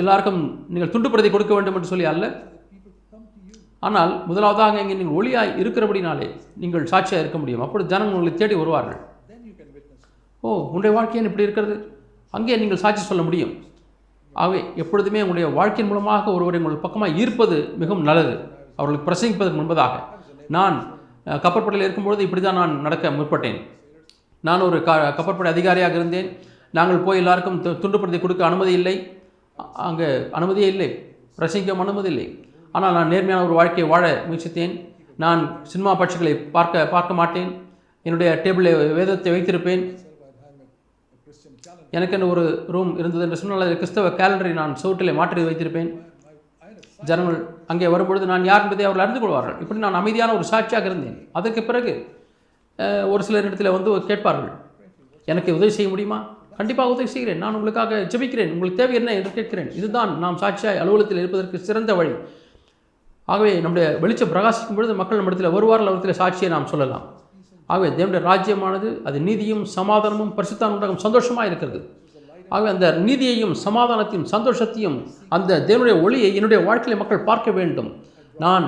எல்லாருக்கும் நீங்கள் துண்டு பிரதி கொடுக்க வேண்டும் என்று சொல்லி அல்ல. ஆனால் முதலாவதாக இங்கே நீங்கள் ஒளியாக இருக்கிறபடினாலே நீங்கள் சாட்சியாக இருக்க முடியும். அப்படி ஜனங்கள் உங்களை தேடி வருவார்கள். ஓ உங்களுடைய வாழ்க்கையன் இப்படி இருக்கிறது? அங்கே நீங்கள் சாட்சி சொல்ல முடியும். ஆகவே எப்பொழுதுமே உங்களுடைய வாழ்க்கையின் மூலமாக ஒருவரை உங்கள் பக்கமாக ஈர்ப்பது மிகவும் நல்லது. அவர்களுக்கு பிரசங்கிப்பதற்கு முன்பதாக. நான் கப்பற்படையில் இருக்கும்பொழுது இப்படி தான் நான் நடக்க முற்பட்டேன். நான் ஒரு க கப்பற்படை அதிகாரியாக இருந்தேன். நாங்கள் போய் எல்லாருக்கும் து- துண்டுப்படுத்தி கொடுக்க அனுமதி இல்லை. அங்கே அனுமதியே இல்லை. பிரசங்கிக்க அனுமதி இல்லை. ஆனால் நான் நேர்மையான ஒரு வாழ்க்கையை வாழ முயற்சித்தேன். நான் சினிமா காட்சிகளை பார்க்க பார்க்க மாட்டேன். என்னுடைய டேபிளில் வேதத்தை வைத்திருப்பேன். எனக்கென்று ஒரு ரூம் இருந்தது என்று சொன்னால் கிறிஸ்தவ கேலண்டரை நான் சுவற்றிலே மாற்றி வைத்திருப்பேன். ஜனங்கள் அங்கே வரும்பொழுது நான் யார் என்பதை அவர்கள் அறிந்து கொள்வார்கள். இப்படி நான் அமைதியான ஒரு சாட்சியாக இருந்தேன். அதற்கு பிறகு ஒரு சிலர் இடத்துல வந்து கேட்பார்கள். எனக்கு உதவி செய்ய முடியுமா? கண்டிப்பாக உதவி செய்கிறேன். நான் உங்களுக்காக ஜெபிக்கிறேன். உங்களுக்கு தேவை என்ன என்று கேட்கிறேன். இதுதான் நாம் சாட்சியாய் அலுவலகத்தில் இருப்பதற்கு சிறந்த வழி. ஆகவே நம்முடைய வெளிச்சம் பிரகாசிக்கும் பொழுது மக்கள் நம்மிடத்தில் வருவார்கள். அவரத்தில் சாட்சியை நாம் சொல்லலாம். ஆகவே தேவனுடைய ராஜ்யமானது அது நீதியும் சமாதானமும் பரிசுத்தான் உண்டாகும் சந்தோஷமாக இருக்கிறது. ஆகவே அந்த நீதியையும் சமாதானத்தையும் சந்தோஷத்தையும் அந்த தேவனுடைய ஒளியை என்னுடைய வாழ்க்கையில மக்கள் பார்க்க வேண்டும். நான்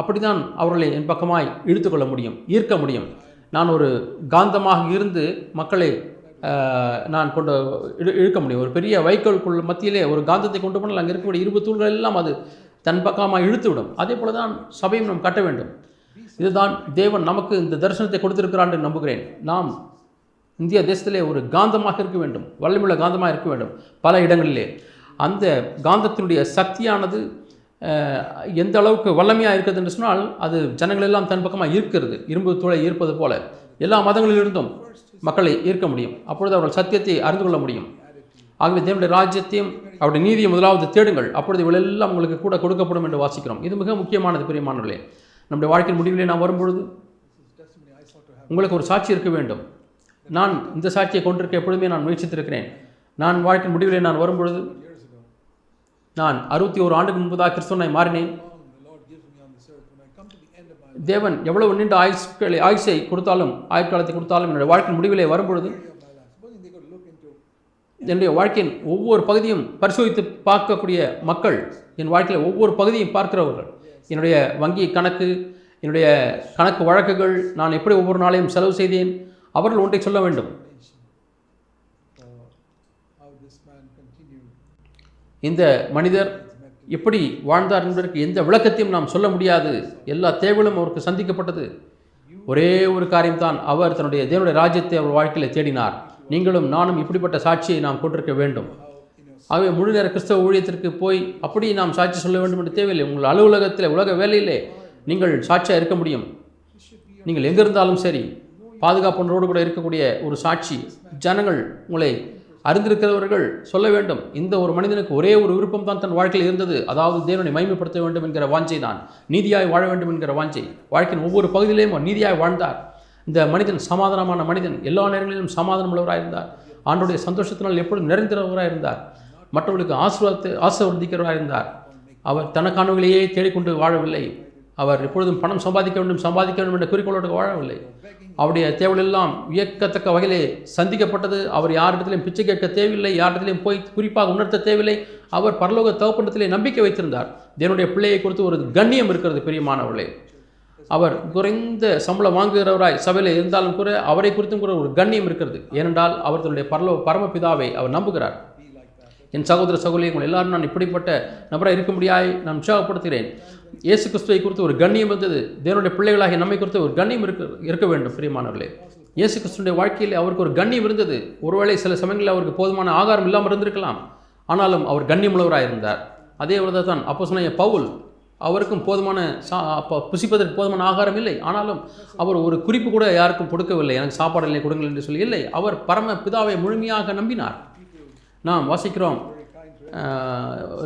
அப்படிதான் அவர்களை என் பக்கமாய் இழுத்துக்கொள்ள முடியும் ஈர்க்க முடியும். நான் ஒரு காந்தமாக இருந்து மக்களை நான் கொண்டு இழு இழுக்க முடியும். ஒரு பெரிய வைக்கோல்குள் மத்தியிலே ஒரு காந்தத்தை கொண்டு போனால் அங்கே இருக்கக்கூடிய இருபது தூள்கள் எல்லாம் அது தன் பக்கமாக இழுத்துவிடும். அதே போல தான் சபையும் நாம் கட்ட வேண்டும். இதுதான் தேவன் நமக்கு இந்த தரிசனத்தை கொடுத்திருக்கிறான் என்று நம்புகிறேன். நாம் இந்திய தேசத்திலே ஒரு காந்தமாக இருக்க வேண்டும். வல்லமுள்ள காந்தமாக இருக்க வேண்டும். பல இடங்களிலே. அந்த காந்தத்தினுடைய சக்தியானது எந்த அளவுக்கு வல்லமையாக இருக்கிறது என்று சொன்னால் அது ஜனங்கள் எல்லாம் தன் பக்கமாக ஈர்க்கிறது இரும்பு தூளை ஈர்ப்பது போல. எல்லா மதங்களிலிருந்தும் மக்களை ஈர்க்க முடியும். அப்பொழுது அவர்கள் சத்தியத்தை அறிந்து கொள்ள முடியும். ஆகவே தேவனுடைய ராஜ்யத்தையும் அவருடைய நீதியை முதலாவது தேடுங்கள். அப்பொழுது இவளெல்லாம் உங்களுக்கு கூட கொடுக்கப்படும் என்று வாசிக்கிறோம். இது மிக முக்கியமானது பிரியமானவர்களே நம்முடைய வாழ்க்கையின் முடிவிலே நாம் வரும்பொழுது உங்களுக்கு ஒரு சாட்சி இருக்க வேண்டும். நான் இந்த சாட்சியை கொண்டிருக்க எப்பொழுதுமே நான் முயற்சித்திருக்கிறேன். நான் வாழ்க்கை முடிவில் நான் வரும்பொழுது நான் அறுபத்தி ஒரு ஆண்டுக்கு முன்பதாக கிறிஸ்துவனாய் மாறினேன். தேவன் எவ்வளவு நீண்ட ஆயுஷ்களை ஆயுஷை கொடுத்தாலும் ஆயுட்காலத்தை கொடுத்தாலும் என்னுடைய வாழ்க்கை முடிவிலே வரும்பொழுது என்னுடைய வாழ்க்கையின் ஒவ்வொரு பகுதியும் பரிசோதித்து பார்க்கக்கூடிய மக்கள் என் வாழ்க்கையில் ஒவ்வொரு பகுதியும் பார்க்கிறவர்கள். என்னுடைய வங்கி கணக்கு என்னுடைய கணக்கு வழக்குகள் நான் எப்படி ஒவ்வொரு நாளையும் செலவு செய்தேன் அவர்கள் ஒன்றை சொல்ல வேண்டும். இந்த மனிதர் எப்படி வாழ்ந்தார் என்பதற்கு எந்த விளக்கத்தையும் நாம் சொல்ல முடியாது. எல்லா தேவைகளும் அவருக்கு சந்திக்கப்பட்டது. ஒரே ஒரு காரியம்தான். அவர் தன்னுடைய தேவனுடைய ராஜ்யத்தை அவர் வாழ்க்கையில் தேடினார். நீங்களும் நானும் இப்படிப்பட்ட சாட்சியை நாம் கொண்டிருக்க வேண்டும். ஆகவே முழு நேர கிறிஸ்தவ ஊழியத்திற்கு போய் அப்படி நாம் சாட்சி சொல்ல வேண்டும் என்று தேவையில்லை. உங்கள் அலுவலகத்தில் உலக வேலையிலே நீங்கள் சாட்சியாக இருக்க முடியும். நீங்கள் எங்கிருந்தாலும் சரி பாதுகாப்புணரோடு கூட இருக்கக்கூடிய ஒரு சாட்சி ஜனங்கள் உங்களை அறிந்திருக்கிறவர்கள் சொல்ல வேண்டும். இந்த ஒரு மனிதனுக்கு ஒரே ஒரு விருப்பம் தான் தன் வாழ்க்கையில் இருந்தது. அதாவது தேவனை மைமைப்படுத்த வேண்டும் என்கிற வாஞ்சை தான். நீதியாய் வாழ வேண்டும் என்கிற வாஞ்சை. வாழ்க்கையின் ஒவ்வொரு பகுதியிலேயும் நீதியாய் வாழ்ந்தார். இந்த மனிதன் சமாதானமான மனிதன். எல்லா நேரங்களிலும் சமாதானம் உள்ளவராக இருந்தார். ஆண்டுடைய சந்தோஷத்தினால் எப்பொழுதும் நிறைந்திருந்தவராக இருந்தார். மற்றவர்களுக்கு ஆசீர்வாதத்தை ஆசீர்வதிக்கிறவராக இருந்தார். அவர் தனக்கானவர்களையே தேடிக்கொண்டு வாழவில்லை. அவர் எப்பொழுதும் பணம் சம்பாதிக்க வேண்டும் சம்பாதிக்க வேண்டும் என்ற குறிக்கோளோடு வாழவில்லை. அவருடைய தேவையெல்லாம் வியக்கத்தக்க வகையிலே சந்திக்கப்பட்டது. அவர் யாரிடத்திலையும் பிச்சை கேட்க தேவையில்லை யாரிடத்திலையும் போய் குறிப்பாக உணர்த்த தேவையில்லை. அவர் பரலோக தகப்பனத்திலே நம்பிக்கை வைத்திருந்தார். தேவனுடைய பிள்ளையை குறித்து ஒரு கண்ணியம் இருக்கிறது பெரியமானவர்களே. அவர் குறைந்த சம்பளம் வாங்குகிறவராய் சபையில் இருந்தாலும் கூட அவரை குறித்தும் கூட ஒரு கண்ணியம் இருக்கிறது. ஏனென்றால் அவர் தன்னுடைய பரலோ பரமபிதாவை அவர் நம்புகிறார். என் சகோதர சகோதரி உங்கள் எல்லாரும் நான் இப்படிப்பட்ட நபராக இருக்க முடியாய் நான் உற்சாகப்படுத்துகிறேன். இயேசு கிறிஸ்துவை குறித்து ஒரு கண்ணியம் இருந்தது. தேவனுடைய பிள்ளைகளாகிய நம்மை குறித்து ஒரு கண்ணியம் இருக்க இருக்க வேண்டும் பிரியமானவர்களே. இயேசு கிறிஸ்துடைய வாழ்க்கையில் அவருக்கு ஒரு கண்ணியம் இருந்தது. ஒருவேளை சில சமயங்களில் அவருக்கு போதுமான ஆகாரம் இல்லாமல் இருந்திருக்கலாம். ஆனாலும் அவர் கண்ணியமுள்ளவராக இருந்தார். அதே விதத்தை தான் அப்போ சொன்ன பவுல் அவருக்கும் போதுமான சா அப்போ புசிப்பதற்கு போதுமான ஆகாரம் இல்லை. ஆனாலும் அவர் ஒரு குறிப்பு கூட யாருக்கும் கொடுக்கவில்லை. எனக்கு சாப்பாடு இல்லை கொடுங்கள் என்று சொல்லி இல்லை. அவர் பரம பிதாவை முழுமையாக நம்பினார். நாம் வாசிக்கிறோம்.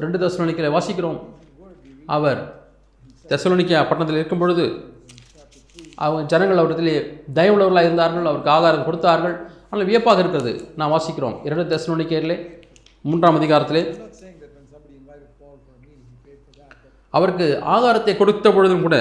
ரெண்டு தசனிக்கில் வாசிக்கிறோம். அவர் தெசலோனிக்கா பட்டணத்தில் இருக்கும் பொழுது அவங்க ஜனங்கள் அவரிடத்திலே தயவுள்ளவர்களாக இருந்தார்கள் அவருக்கு ஆதாரம் கொடுத்தார்கள். ஆனால் வியப்பாக இருக்கிறது. நான் வாசிக்கிறோம். இரண்டு தெசலோனிக்கையிலே மூன்றாம் அதிகாரத்திலே அவருக்கு ஆகாரத்தை கொடுத்த பொழுதும் கூட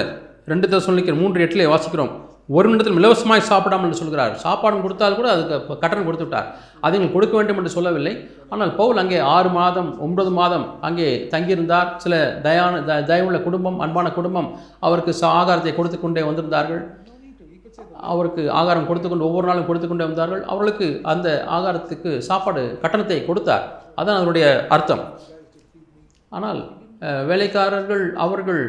ரெண்டு தெசலோனிக்கர் மூன்று எட்டிலே வாசிக்கிறோம். ஒரு நிமிடத்தில் இலவசமாய் சாப்பிடாமல் என்று சொல்கிறார். சாப்பாடு கொடுத்தால் கூட அதுக்கு கட்டணம் கொடுத்து விட்டார் அதை நீங்கள் கொடுக்க வேண்டும் என்று சொல்லவில்லை. ஆனால் பவுல் அங்கே ஆறு மாதம் ஒன்பது மாதம் அங்கே தங்கியிருந்தார். சில தயான த தயவுள்ள குடும்பம் அன்பான குடும்பம் அவருக்கு ஆகாரத்தை கொடுத்து கொண்டே வந்திருந்தார்கள். அவருக்கு ஆகாரம் கொடுத்துக்கொண்டு ஒவ்வொரு நாளும் கொடுத்து கொண்டே வந்தார்கள். அவர்களுக்கு அந்த ஆகாரத்துக்கு சாப்பாடு கட்டணத்தை கொடுத்தார். அதான் அதனுடைய அர்த்தம். ஆனால் வேலைக்காரர்கள் அவர்கள்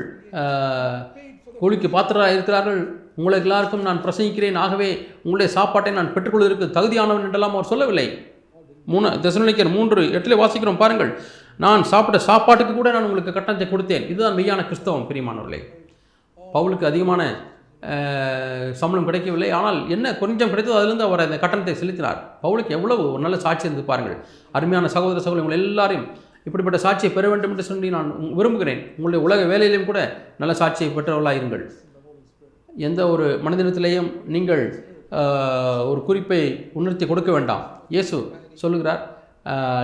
கூலிக்கு பாத்திரராக இருக்கிறார்கள் உங்களுக்கு எல்லாருக்கும் நான் பிரசங்கிக்கிறேன். ஆகவே உங்களுடைய சாப்பாட்டை நான் பெற்றுக்கொள்வதற்கு தகுதியானவன் என்றெல்லாம் அவர் சொல்லவில்லை. மூணு தசனிக்கர் மூன்று எட்டில் வாசிக்கிறோம் பாருங்கள். நான் சாப்பிட்ட சாப்பாட்டுக்கு கூட நான் உங்களுக்கு கட்டணத்தை கொடுத்தேன். இதுதான் மெய்யான கிறிஸ்தவம் பிரியமானவர்களே. பவுலுக்கு அதிகமான சம்பளம் கிடைக்கவில்லை. ஆனால் என்ன கொஞ்சம் கிடைத்தது அதிலிருந்து அவர் அந்த கட்டணத்தை செலுத்தினார். பவுலுக்கு எவ்வளவு ஒரு நல்ல சாட்சி இருந்து பாருங்கள். அருமையான சகோதர சகோதரி உங்கள் எல்லாரையும் இப்படிப்பட்ட சாட்சியை பெற வேண்டும் என்று சொல்லி நான் விரும்புகிறேன். உங்களுடைய உலக வேலையிலும் கூட நல்ல சாட்சியை பெற்றவர்களாக இருங்கள் எந்த ஒரு மனிதனத்திலேயும் நீங்கள் ஒரு குறிப்பை உணர்த்தி கொடுக்க வேண்டாம். இயேசு சொல்லுகிறார்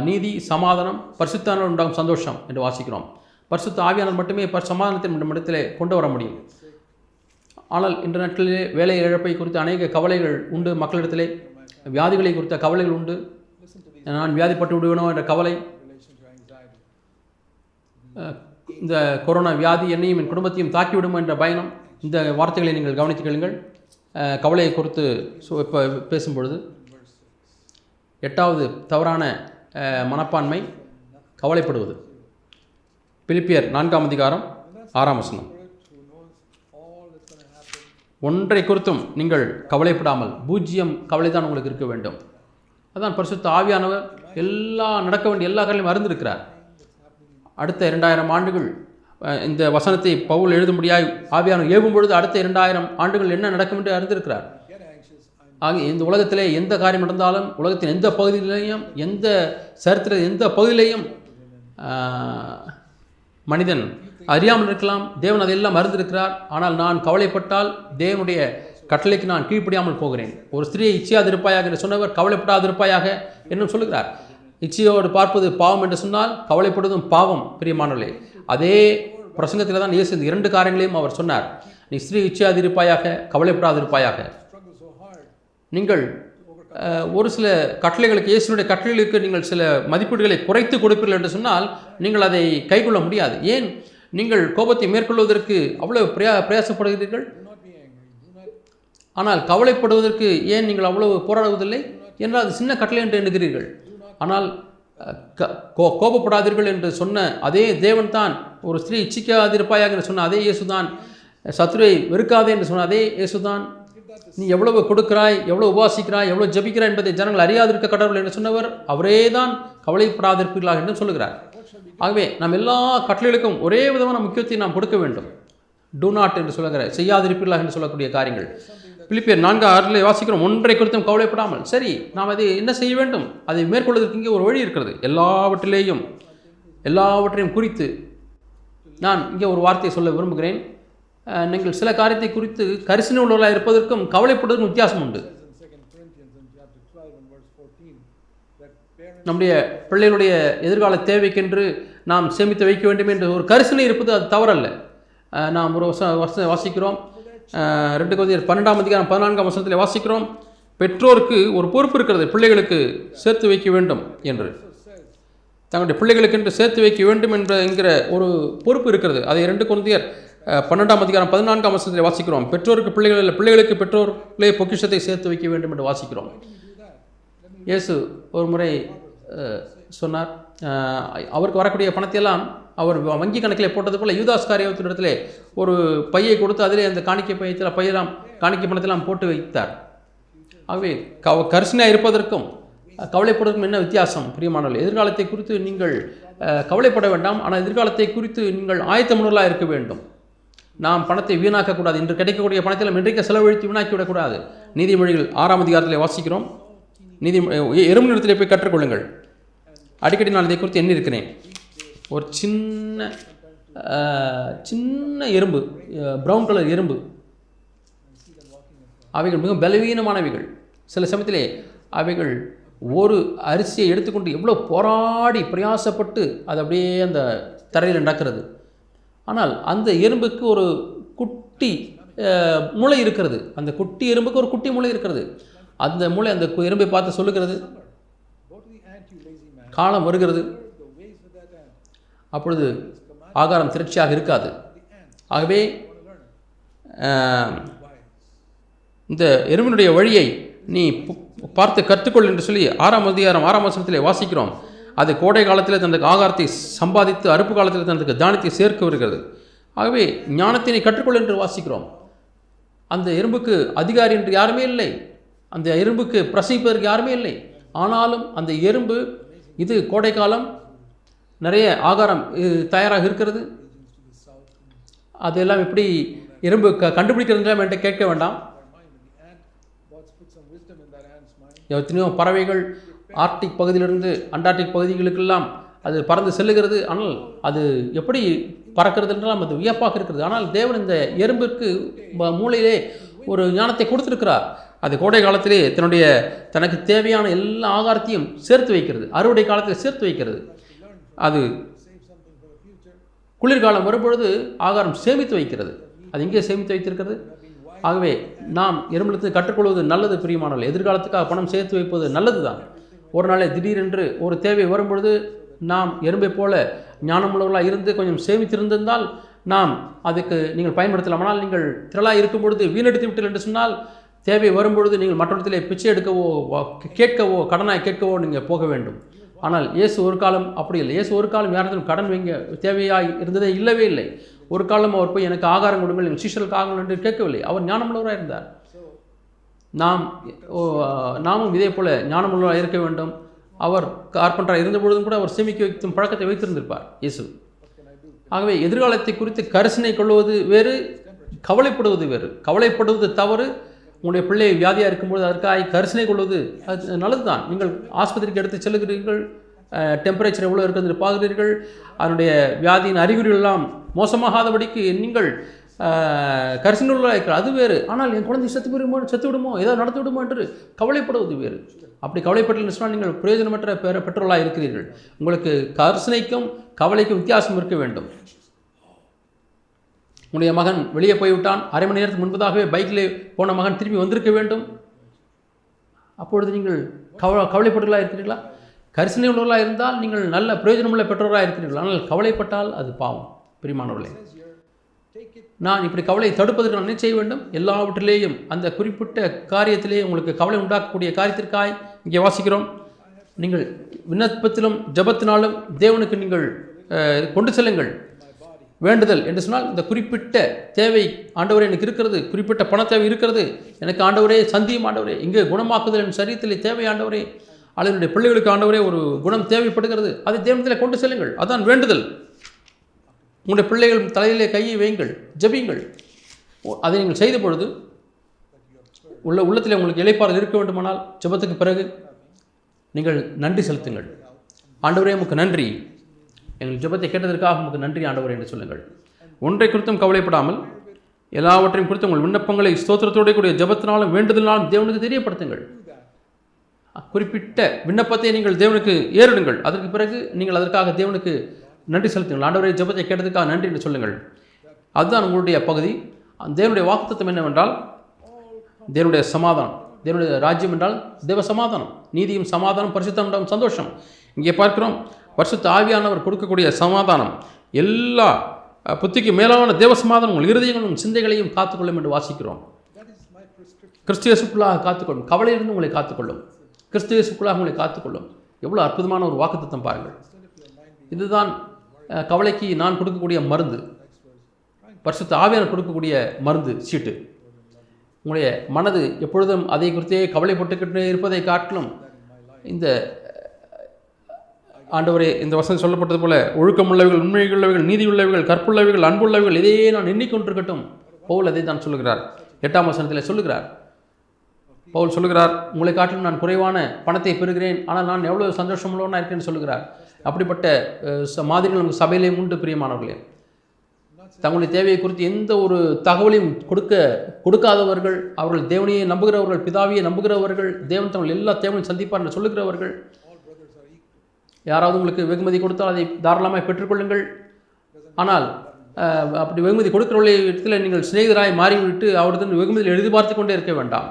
நீதி சமாதானம் பரிசுத்தான உண்டாகும் சந்தோஷம் என்று வாசிக்கிறோம். பரிசுத்த ஆவியானவர் மட்டுமே பர் சமாதானத்தை நம்ம இடத்திலே கொண்டு வர முடியும். ஆனால் இன்ற நாட்களிலே வேலை இழப்பை குறித்த அநேக கவலைகள் உண்டு. மக்களிடத்திலே வியாதிகளை குறித்த கவலைகள் உண்டு. நான் வியாதிப்பட்டு விடுவேனோ என்ற கவலை இந்த கொரோனா வியாதி என்னையும் என் குடும்பத்தையும் தாக்கிவிடுமோ என்ற பயணம் இந்த வார்த்தைகளை நீங்கள் கவனித்துக் கொள்ளுங்கள். கவலையை குறித்து ஸோ இப்போ பேசும்பொழுது எட்டாவது தவறான மனப்பான்மை கவலைப்படுவது. பிலிப்பியர் நான்காம் அதிகாரம் ஆறாம் வசனம். ஒன்றை குறித்தும் நீங்கள் கவலைப்படாமல் பூஜ்ஜியம் கவலைதான் உங்களுக்கு இருக்க வேண்டும். அதான் பரிசுத்த ஆவியானவர் எல்லா நடக்க வேண்டிய எல்லா காரிலும் அறிந்திருக்கிறார். அடுத்த இரண்டாயிரம் ஆண்டுகள் இந்த வசனத்தை பவுல் எழுதும்படியாய் ஆவியானவர் ஏவும் பொழுது அடுத்த இரண்டாயிரம் ஆண்டுகள் என்ன நடக்கும் என்று அறிந்திருக்கிறார். ஆக இந்த உலகத்திலே எந்த காரியம் நடந்தாலும் உலகத்தின் எந்த பகுதியிலையும் எந்த சரித்திர எந்த பகுதியிலையும் மனிதன் அறியாமல் இருக்கலாம் தேவன் அதையெல்லாம் மறந்திருக்கிறார் ஆனால் நான் கவலைப்பட்டால் தேவனுடைய கட்டளைக்கு நான் கீழ்ப்படியாமல் போகிறேன். ஒரு ஸ்திரியை இச்சையாதிருப்பாயாக என்று சொன்னவர் கவலைப்படாதிருப்பாயாக என்னும் சொல்லுகிறார். இச்சையோடு பார்ப்பது பாவம் என்று சொன்னால் கவலைப்படுவதும் பாவம் பிரியமானவர்களே. அதே பிரசங்கத்தில் தான் இயேசு இந்த இரண்டு காரியங்களையும் அவர் சொன்னார். நீ ஸ்ரீ இச்சையாதிருப்பாயாக கவலைப்படாதிருப்பாயாக. நீங்கள் ஒரு சில கட்டளைகளுக்கு இயேசுனுடைய கட்டளைகளுக்கு நீங்கள் சில மதிப்பீடுகளை குறைத்து கொடுப்பீர்கள் என்று சொன்னால் நீங்கள் அதை கைக்கொள்ள முடியாது. ஏன்? நீங்கள் கோபத்தை மேற்கொள்வதற்கு அவ்வளவு பிரயா பிரயாசப்படுகிறீர்கள்? ஆனால் கவலைப்படுவதற்கு ஏன் நீங்கள் அவ்வளவு போராடுவதில்லை? என்றால் அது சின்ன கட்டளை என்று எண்ணுகிறீர்கள். ஆனால் க- கோ- கோபப்படாதீர்கள் என்று சொன்ன அதே தேவன் தான். ஒரு ஸ்திரீ இச்சிக்காதிருப்பாயாக என்று சொன்ன அதே இயேசுதான். சத்ருவை வெறுக்காதே என்று சொன்ன அதே இயேசுதான். நீ எவ்வளவு கொடுக்கிறாய் எவ்வளோ உபாசிக்கிறாய் எவ்வளோ ஜபிக்கிறாய் என்பதை ஜனங்கள் அறியாதிருக்க கடவுள் என்று சொன்னவர் அவரே தான் கவலைப்படாதிருப்பீர்களாக என்று சொல்லுகிறார். ஆகவே நாம் எல்லா கட்டளைகளுக்கும் ஒரே விதமான முக்கியத்தை நாம் கொடுக்க வேண்டும். டூ நாட் என்று சொல்லுகிற செய்யாதிருப்பீர்களாக என்று சொல்லக்கூடிய காரியங்கள். பிலிப்பியர் நான்கு ஆறில் வாசிக்கிறோம். ஒன்றை குறித்தும் கவலைப்படாமல். சரி நாம் அதை என்ன செய்ய வேண்டும்? அதை மேற்கொள்வதற்கு இங்கே ஒரு வழி இருக்கிறது. எல்லாவற்றிலேயும் எல்லாவற்றையும் குறித்து நான் இங்கே ஒரு வார்த்தையை சொல்ல விரும்புகிறேன். நீங்கள் சில காரியத்தை குறித்து கரிசனை உள்ளவர்களாக இருப்பதற்கும் கவலைப்படுவதற்கும் வித்தியாசம் உண்டு. நம்முடைய பிள்ளைகளுடைய எதிர்கால தேவைக்கென்று நாம் சேமித்து வைக்க வேண்டும் என்ற ஒரு கரிசனை இருப்பது அது தவறல்ல. நாம் ஒரு வச வாசிக்கிறோம். ரெண்டு கொதியர் பன்னெண்டாம் அதிகாரம் பதினான்காம் வசனத்தில் வாசிக்கிறோம். பெற்றோருக்கு ஒரு பொறுப்பு இருக்கிறது பிள்ளைகளுக்கு சேர்த்து வைக்க வேண்டும் என்று. தங்களுடைய பிள்ளைகளுக்கு என்று சேர்த்து வைக்க வேண்டும் என்ற என்கிற ஒரு பொறுப்பு இருக்கிறது. அதை ரெண்டு குழந்தையர் பன்னெண்டாம் அதிகாரம் பதினான்காம் வசனத்தில் வாசிக்கிறோம். பெற்றோருக்கு பிள்ளைகள் இல்லை பிள்ளைகளுக்கு பெற்றோர்களே பொக்கிஷத்தை சேர்த்து வைக்க வேண்டும் என்று வாசிக்கிறோம். இயேசு ஒரு முறை சொன்னார். அவருக்கு வரக்கூடிய பணத்தையெல்லாம் அவர் வங்கி கணக்கில் போட்டது போல் யூதாஸ் காரியத்தினிடத்திலே ஒரு பையை கொடுத்து அதிலே அந்த காணிக்கை பையத்தில் பையெல்லாம் காணிக்கை பணத்தெல்லாம் போட்டு வைத்தார். ஆகவே கவ கரிசனையாக இருப்பதற்கும் கவலைப்படுவதற்கும் என்ன வித்தியாசம் பிரியமானவர்கள்? எதிர்காலத்தை குறித்து நீங்கள் கவலைப்பட வேண்டாம். ஆனால் எதிர்காலத்தை குறித்து நீங்கள் ஆயத்தமுள்ளவர்களாக இருக்க வேண்டும். நாம் பணத்தை வீணாக்கக்கூடாது. இன்று கிடைக்கக்கூடிய பணத்தில் இன்றைக்கு செலவழித்து வீணாக்கி விடக்கூடாது நீதிமொழிகள் ஆறாம் அதிகாரத்தில் வாசிக்கிறோம். நீதி எறும்பு நிலத்திலே போய் கற்றுக்கொள்ளுங்கள். அடிக்கடி நான் இதை குறித்து எண்ணி இருக்கிறேன் ஒரு சின்ன சின்ன எறும்பு ப்ரௌன் கலர் எறும்பு. அவைகள் மிகவும் பலவீனமானவைகள். சில சமயத்திலே அவைகள் ஒரு அரிசியை எடுத்துக்கொண்டு எவ்வளோ போராடி பிரயாசப்பட்டு அது அப்படியே அந்த தரையில் நடக்கிறது. ஆனால் அந்த எறும்புக்கு ஒரு குட்டி முளை இருக்கிறது. அந்த குட்டி எறும்புக்கு ஒரு குட்டி முளை இருக்கிறது. அந்த முளை அந்த கு- எறும்பை பார்த்து சொல்லுகிறது. காலம் வருகிறது. அப்பொழுது ஆகாரம் திருச்சியாக இருக்காது. ஆகவே இந்த எறும்பினுடைய வழியை நீ பார்த்து கற்றுக்கொள் என்று சொல்லி ஆறாம் அதிகாரம் ஆறாம் வசனத்தில் வாசிக்கிறோம். அது கோடை காலத்தில் தனக்கு ஆகாரத்தை சம்பாதித்து அறுப்பு காலத்தில் தனக்கு தானியத்தை சேர்க்க வருகிறது. ஆகவே ஞானத்தை நீ கற்றுக்கொள் என்று வாசிக்கிறோம். அந்த எறும்புக்கு அதிகாரி என்று யாருமே இல்லை. அந்த எறும்புக்கு பிரசவிப்பதற்கு யாருமே இல்லை. ஆனாலும் அந்த எறும்பு இது கோடைக்காலம் நிறைய ஆகாரம் தயாராக இருக்கிறது. அதெல்லாம் எப்படி எறும்பு க கண்டுபிடிக்கிறதுலாம் என்கிட்ட கேட்க வேண்டாம். எத்தனையோ பறவைகள் ஆர்டிக் பகுதியிலிருந்து அண்டார்டிக் பகுதிகளுக்கெல்லாம் அது பறந்து செல்லுகிறது. ஆனால் அது எப்படி பறக்கிறது என்றால் அது வியப்பாக இருக்கிறது. ஆனால் தேவன் இந்த எறும்பிற்கு மூளையிலே ஒரு ஞானத்தை கொடுத்துருக்கிறார். அது கோடை காலத்திலே தன்னுடைய தனக்கு தேவையான எல்லா ஆகாரத்தையும் சேர்த்து வைக்கிறது. அறுவடை காலத்தில் சேர்த்து வைக்கிறது. அது குளிர்காலம் வரும்பொழுது ஆகாரம் சேமித்து வைக்கிறது. அது எங்கே சேமித்து வைத்திருக்கிறது? ஆகவே நாம் எறும்பிலிருந்து கற்றுக்கொள்வது நல்லது பிரியமானவர்கள். எதிர்காலத்துக்காக பணம் சேர்த்து வைப்பது நல்லது தான் ஒரு நாளே திடீரென்று ஒரு தேவை வரும்பொழுது நாம் எறும்பை போல ஞானமுள்ளவர்களாக இருந்து கொஞ்சம் சேமித்திருந்திருந்தால் நாம் அதுக்கு நீங்கள் பயன்படுத்தலாம் ஆனால் நீங்கள் திரளாக இருக்கும் பொழுது வீணடித்து விட்டீர்கள் என்று சொன்னால் தேவை வரும்பொழுது நீங்கள் மற்றொருத்திலே பிச்சை எடுக்கவோ கேட்கவோ கடனாய் கேட்கவோ நீங்கள் போக வேண்டும். ஆனால் இயேசு ஒரு காலம் அப்படி இல்லை. இயேசு ஒரு காலம் யாரிடத்திலும் கடன் வைங்க தேவையாய் இருந்ததே இல்லவே இல்லை. ஒரு காலம் அவர் போய் எனக்கு ஆகாரம் கொடுங்கள் என் சீஷர்களுக்கு ஆகங்கள் என்று கேட்கவில்லை. அவர் ஞானமுள்ளவராக இருந்தார். நாம் ஓ, நாமும் இதே போல் ஞானமுள்ளவராக இருக்க வேண்டும். அவர் கார்பெண்டராக இருந்த பொழுதும் கூட அவர் சேமிக்க வைக்கும் பழக்கத்தை வைத்திருந்திருப்பார் இயேசு. ஆகவே எதிர்காலத்தை குறித்து கரிசனை கொள்வது வேறு கவலைப்படுவது வேறு. கவலைப்படுவது தவறு உங்களுடைய பிள்ளை வியாதியாக இருக்கும்போது அதற்காக கரிசனை கொள்வது அது நல்லது தான் நீங்கள் ஆஸ்பத்திரிக்கு எடுத்து செல்லுகிறீர்கள் டெம்பரேச்சர் எவ்வளோ இருக்கிறது பார்க்கிறீர்கள் அதனுடைய வியாதியின் அறிகுறிகள் எல்லாம் மோசமாகாதபடிக்கு நீங்கள் கரிசனையுள்ளதாக இருக்கிற அது வேறு. ஆனால் என் குழந்தை செத்து விடுமோ செத்து விடுமோ ஏதாவது நடத்தி விடுமோ என்று கவலைப்படுவது வேறு. அப்படி கவலைப்பட்டு சொன்னால் நீங்கள் பிரயோஜனமற்ற பெற பெற்றோர்களாக இருக்கிறீர்கள். உங்களுக்கு கரிசனைக்கும் கவலைக்கும் வித்தியாசம் இருக்க வேண்டும். உன்னுடைய மகன் வெளியே போய்விட்டான். அரை மணி நேரத்துக்கு முன்பதாகவே பைக்கில் போன மகன் திரும்பி வந்திருக்க வேண்டும். அப்பொழுது நீங்கள் கவ கவலைப்பட்டவர்களாக இருக்கிறீர்களா? கரிசனை உள்ளவர்களாக இருந்தால் நீங்கள் நல்ல பிரயோஜனமுள்ள பெற்றோராக இருக்கிறீர்கள்? ஆனால் கவலைப்பட்டால் அது பாவம். பிரிமானவர்களே நான் இப்படி கவலை தடுப்பதற்கு நான் என்ன செய்ய வேண்டும்? எல்லாவற்றிலேயும் அந்த குறிப்பிட்ட காரியத்திலே உங்களுக்கு கவலை உண்டாக்கக்கூடிய காரியத்திற்காய் இங்கே வாசிக்கிறோம். நீங்கள் விண்ணப்பத்திலும் ஜெபத்தினாலும் தேவனுக்கு நீங்கள் கொண்டு செல்லுங்கள். வேண்டுதல் என்று சொன்னால் இந்த குறிப்பிட்ட தேவை ஆண்டவரே எனக்கு இருக்கிறது குறிப்பிட்ட பண தேவை இருக்கிறது எனக்கு ஆண்டவரே சந்தியும் ஆண்டவரே இங்கே குணமாக்குதல் என் சரீரத்திலே தேவை ஆண்டவரே. அல்லது என்னுடைய பிள்ளைகளுக்கு ஆண்டவரே ஒரு குணம் தேவைப்படுகிறது. அதை தேவனத்திலே கொண்டு செல்லுங்கள். அதான் வேண்டுதல். உங்களுடைய பிள்ளைகள் தலையிலே கையை வையுங்கள் ஜெபியுங்கள். ஓ, அதை நீங்கள் செய்த பொழுது உள்ள உள்ளத்தில் உங்களுக்கு இளைப்பாறுதல் இருக்க வேண்டுமானால் ஜபத்துக்கு பிறகு நீங்கள் நன்றி செலுத்துங்கள். ஆண்டவரே உமக்கு நன்றி. எங்கள் ஜெபத்தை கேட்டதற்காக உங்களுக்கு நன்றி ஆண்டவர் என்று சொல்லுங்கள். ஒன்றை குறித்தும் கவலைப்படாமல் எல்லாவற்றையும் குறித்து உங்கள் விண்ணப்பங்களை ஸ்தோத்திரத்தோட கூடிய ஜெபத்தினாலும் வேண்டுதலினாலும் தேவனுக்கு தெரியப்படுத்துங்கள். குறிப்பிட்ட விண்ணப்பத்தை நீங்கள் தேவனுக்கு ஏறிடுங்கள். அதற்கு பிறகு நீங்கள் அதற்காக தேவனுக்கு நன்றி செலுத்துங்கள். ஆண்டவரை ஜெபத்தை கேட்டதுக்காக நன்றி என்று சொல்லுங்கள். அதுதான் உங்களுடைய பகுதி. அந்த தேவனுடைய வாக்குத்தம் என்னவென்றால் தேவனுடைய சமாதானம். தேவனுடைய ராஜ்யம் என்றால் தேவ சமாதானம். நீதியும் சமாதானம் பரிசுத்தம் சந்தோஷம். இங்கே பார்க்கிறோம் வருஷத்து ஆவியானவர் கொடுக்கக்கூடிய சமாதானம் எல்லா புத்திக்கு மேலான தேவ சமாதானம் உங்கள் இருதயங்களும் சிந்தைகளையும் காத்துக்கொள்ளும் என்று வாசிக்கிறோம். That கிறிஸ்துவேசுக்குள்ளாக காத்துக்கொள்ளும். கவலையிலிருந்து உங்களை காத்துக்கொள்ளும். கிறிஸ்துவேசுக்குள்ளாக உங்களை காத்துக்கொள்ளும். எவ்வளோ அற்புதமான ஒரு வாக்குத்தத்தம் பாருங்கள். இதுதான் கவலைக்கு நான் கொடுக்கக்கூடிய மருந்து. வருஷத்து ஆவியானவர் கொடுக்கக்கூடிய மருந்து சீட்டு. உங்களுடைய மனது எப்பொழுதும் அதை குறித்தே கவலைப்பட்டுக்கிட்டே இருப்பதை காட்டிலும் இந்த ஆண்டவரே இந்த வசனம் சொல்லப்பட்டது போல ஒழுக்கமுள்ளவர்கள் உண்மையுள்ளவர்கள் நீதியுள்ளவர்கள் கற்புள்ளவைகள் அன்புள்ளவர்கள் இதையே நான் எண்ணிக்கொண்டிருக்கட்டும். பவுல் அதை தான் சொல்லுகிறார். எட்டாம் வசனத்தில் சொல்லுகிறார். பவுல் சொல்லுகிறார் உங்களை காட்டிலும் நான் குறைவான பணத்தை பெறுகிறேன். ஆனால் நான் எவ்வளவு சந்தோஷமுள்ளவனாக இருக்கேன்னு சொல்லுகிறார். அப்படிப்பட்ட ச- மாதிரிகள் உங்கள் சபையிலே உண்டு பிரியமானவர்களே. தங்களுடைய தேவையை குறித்து எந்த ஒரு தகவலையும் கொடுக்க கொடுக்காதவர்கள் அவர்கள் தேவனையை நம்புகிறவர்கள் பிதாவியை நம்புகிறவர்கள் தேவன் தங்கள் எல்லா தேவனையும் சந்திப்பார் என்று சொல்லுகிறவர்கள் யாராவது உங்களுக்கு வெகுமதி கொடுத்தால் அதை தாராளமாக பெற்றுக்கொள்ளுங்கள். ஆனால் அப்படி வெகுமதி கொடுக்கிறவர்களை இடத்துல நீங்கள் சிநேகிதராய் மாறிவிட்டு அவருடன் வெகுமதியில் எதிர்பார்த்து கொண்டே இருக்க வேண்டாம்.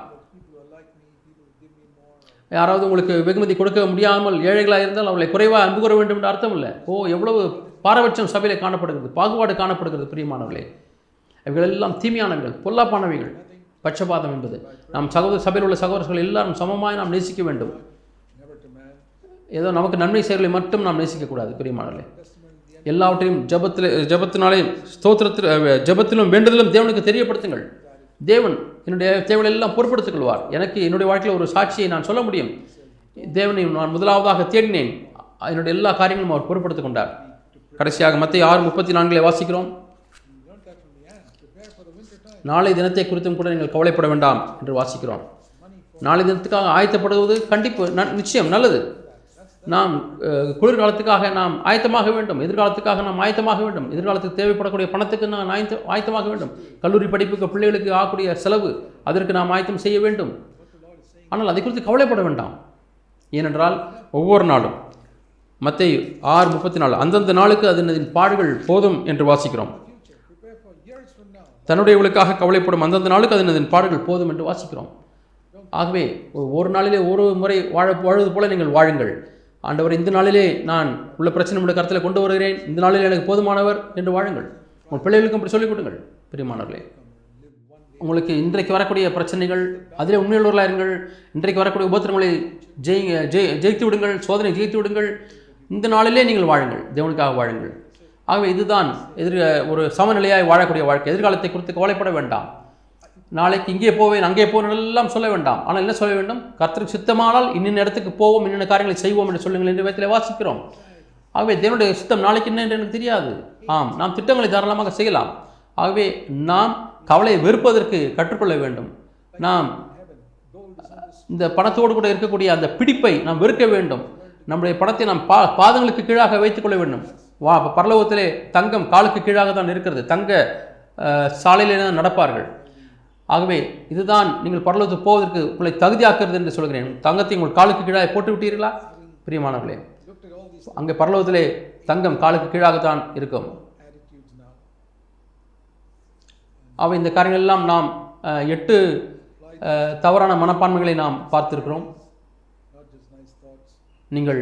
யாராவது உங்களுக்கு வெகுமதி கொடுக்க முடியாமல் ஏழைகளாக இருந்தால் அவளை குறைவாக அன்பு கூற வேண்டும் என்று அர்த்தம் இல்லை ஓ எவ்வளவு பாரபட்சம் சபையில் காணப்படுகிறது பாகுபாடு காணப்படுகிறது பிரியமானவர்களே. இவைகளெல்லாம் தீமையானவைகள் பொல்லாப்பானவைகள். பட்சபாதம் என்பது. நாம் சகோதர சபையில் உள்ள சகோதரர்கள் எல்லாரும் சமமாய் நாம் நேசிக்க வேண்டும். ஏதோ நமக்கு நன்மை செயல்களை மட்டும் நாம் நேசிக்கக்கூடாது பிரியமானவர்களே எல்லாவற்றையும் ஜபத்தில் ஜபத்தினாலே ஸ்தோத்திரத்தில் ஜபத்திலும் ஜெபத்திலும் வேண்டுதலும் தேவனுக்கு தெரியப்படுத்துங்கள். தேவன் என்னுடைய தேவைகளை எல்லாம் பொறுப்படுத்திக் கொள்வார் எனக்கு என்னுடைய வாழ்க்கையில் ஒரு சாட்சியை நான் சொல்ல முடியும். தேவனை நான் முதலாவதாக தேடினேன். என்னுடைய எல்லா காரியங்களும் அவர் பொறுப்படுத்திக் கொண்டார் கடைசியாக மத்திய ஆறு முப்பத்தி நான்கிலே வாசிக்கிறோம். நாளை தினத்தை குறித்தும் கூட நீங்கள் கவலைப்பட வேண்டாம் என்று வாசிக்கிறோம். நாளை தினத்துக்காக ஆயத்தப்படுவது கண்டிப்பு ந- நிச்சயம் நல்லது. நாம் குளிர்காலத்துக்காக நாம் ஆயத்தமாக வேண்டும். எதிர்காலத்துக்காக நாம் ஆயத்தமாக வேண்டும். எதிர்காலத்துக்கு தேவைப்படக்கூடிய பணத்துக்கு நாம் ஆயத்த ஆயத்தமாக வேண்டும். கல்லூரி படிப்புக்கு பிள்ளைகளுக்கு ஆகக்கூடிய செலவு அதற்கு நாம் ஆயத்தம் செய்ய வேண்டும். ஆனால் அதை குறித்து கவலைப்பட வேண்டாம். ஏனென்றால் ஒவ்வொரு நாளும் மற்ற ஆறு முப்பத்தி நாலு அந்தந்த நாளுக்கு அதன் பாடுகள் போதும் என்று வாசிக்கிறோம். future. தன்னுடையவர்களுக்காக கவலைப்படும் அந்தந்த நாளுக்கு அதன் பாடுகள் போதும் என்று வாசிக்கிறோம். ஆகவே ஒ- ஒரு நாளிலே ஒரு முறை வாழ வாழுவது போல நீங்கள் வாழுங்கள். ஆண்டவர் இந்த நாளிலே நான் உள்ள பிரச்சனை உள்ள கருத்தில் கொண்டு வருகிறேன். இந்த நாளில் எனக்கு போதுமானவர் என்று வாழுங்கள். உங்கள் பிள்ளைகளுக்கும் அப்படி சொல்லிக் கொடுங்கள். பிரியமானவர்களே உங்களுக்கு இன்றைக்கு வரக்கூடிய பிரச்சனைகள் அதிலே உண்மையுள்ளவர்களாக இருங்கள். இன்றைக்கு வரக்கூடிய உபத்திரங்களை ஜெய் ஜெய் ஜெயித்து விடுங்கள் சோதனை ஜெயித்து விடுங்கள். இந்த நாளிலே நீங்கள் வாழுங்கள். தேவனுக்காக வாழுங்கள். ஆகவே இதுதான் எதிர் ஒரு சமநிலையாக வாழக்கூடிய வாழ்க்கை. எதிர்காலத்தை குறித்து கவலைப்பட வேண்டாம். நாளைக்கு இங்கே போவேன் அங்கே போவேன் எல்லாம் சொல்ல வேண்டாம். ஆனால் என்ன சொல்ல வேண்டும்? கர்த்தருக்கு சித்தமானால் இன்னின்ன இடத்துக்கு போவோம் இன்னென்ன காரியங்களை செய்வோம் என்று சொல்லுங்கள் என்று விதத்தில் வாசிக்கிறோம். ஆகவே தேவனுடைய சித்தம் நாளைக்கு என்ன என்று எனக்கு தெரியாது. ஆம் நாம் திட்டங்களை தாராளமாக செய்யலாம். ஆகவே நாம் கவலையை வெறுப்பதற்கு கற்றுக்கொள்ள வேண்டும். நாம் இந்த பணத்தோடு கூட இருக்கக்கூடிய அந்த பிடிப்பை நாம் வெறுக்க வேண்டும். நம்முடைய பணத்தை நாம் பா பாதங்களுக்கு கீழாக வைத்துக்கொள்ள வேண்டும். வா பரலோகத்திலே தங்கம் காலுக்கு கீழாக தான் இருக்கிறது. தங்க சாலையிலே தான் நடப்பார்கள். ஆகவே இதுதான் நீங்கள் பரலோகத்துக்கு போவதற்கு உங்களை தகுதியாக்குறது என்று சொல்கிறேன். தங்கத்தை உங்கள் காலுக்கு கீழாக போட்டு விட்டீர்களா? பிரியமானவர்களே அங்கே பரலோகத்திலே தங்கம் காலுக்கு கீழாகத்தான் இருக்கும். அவை இந்த காரியங்கள் எல்லாம் நாம் எட்டு தவறான மனப்பான்மைகளை நாம் பார்த்திருக்கிறோம். நீங்கள்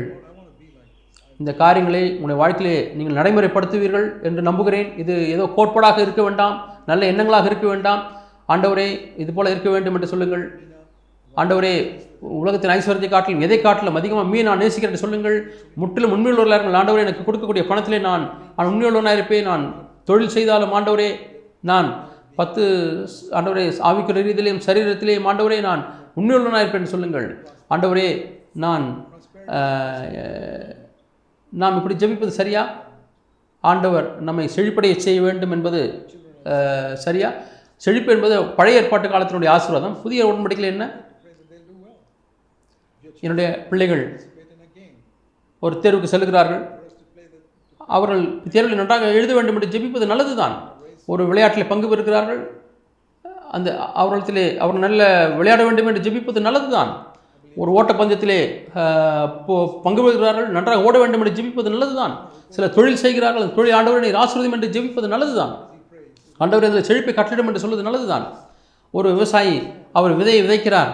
இந்த காரியங்களை உங்களுடைய வாழ்க்கையிலே நீங்கள் நடைமுறைப்படுத்துவீர்கள் என்று நம்புகிறேன். இது ஏதோ கோட்பாடாக இருக்க வேண்டாம் நல்ல எண்ணங்களாக இருக்க வேண்டாம். ஆண்டவரே இது போல் இருக்க வேண்டும் என்று சொல்லுங்கள். ஆண்டவரே உலகத்தின் ஐஸ்வர்யத்தை காட்டிலும் எதை காட்டிலும் அதிகமாக மீ நான் நேசிக்கிறேன் என்று சொல்லுங்கள். முற்றிலும் உண்மையுள்ளவர்களாக ஆண்டவரே எனக்கு கொடுக்கக்கூடிய பணத்திலே நான் நான் உண்மையுள்ளவனாக இருப்பேன். நான் தொழில் செய்தாலும் ஆண்டவரே நான் பத்து ஆண்டவரே ஆவிக்குரிய ரீதியிலையும் சரீரத்திலேயும் ஆண்டவரே நான் உண்மையுள்ளவனாக இருப்பேன் என்று சொல்லுங்கள். ஆண்டவரே நான் நாம் இப்படி ஜெபிப்பது சரியா? ஆண்டவர் நம்மை செழிப்படைய செய்ய வேண்டும் என்பது சரியா? செழிப்பு என்பது பழைய ஏற்பாட்டு காலத்தினுடைய ஆசீர்வாதம். புதிய உடன்படிக்கையில் என்ன? என்னுடைய பிள்ளைகள் ஒரு தேர்வுக்கு செல்கிறார்கள் அவர்கள் தேர்வில் நன்றாக எழுத வேண்டும் என்று ஜெபிப்பது நல்லதுதான். ஒரு விளையாட்டில் பங்கு பெறுகிறார்கள். அந்த அவர்களிடத்திலே அவர் நல்ல விளையாட வேண்டும் என்று ஜெபிப்பது நல்லதுதான். ஒரு ஓட்டப்பந்தயத்திலே போ- பங்கு பெறுகிறார்கள். நன்றாக ஓட வேண்டும் என்று ஜெபிப்பது நல்லதுதான். சில தொழில் செய்கிறார்கள். தொழில் ஆண்டவரை ஆசிரியம் என்று ஜெபிப்பது நல்லதுதான். ஆண்டவர் இதில் செழிப்பை கட்டிடம் என்று சொல்வது நல்லதுதான். ஒரு விவசாயி அவர் விதையை விதைக்கிறார்.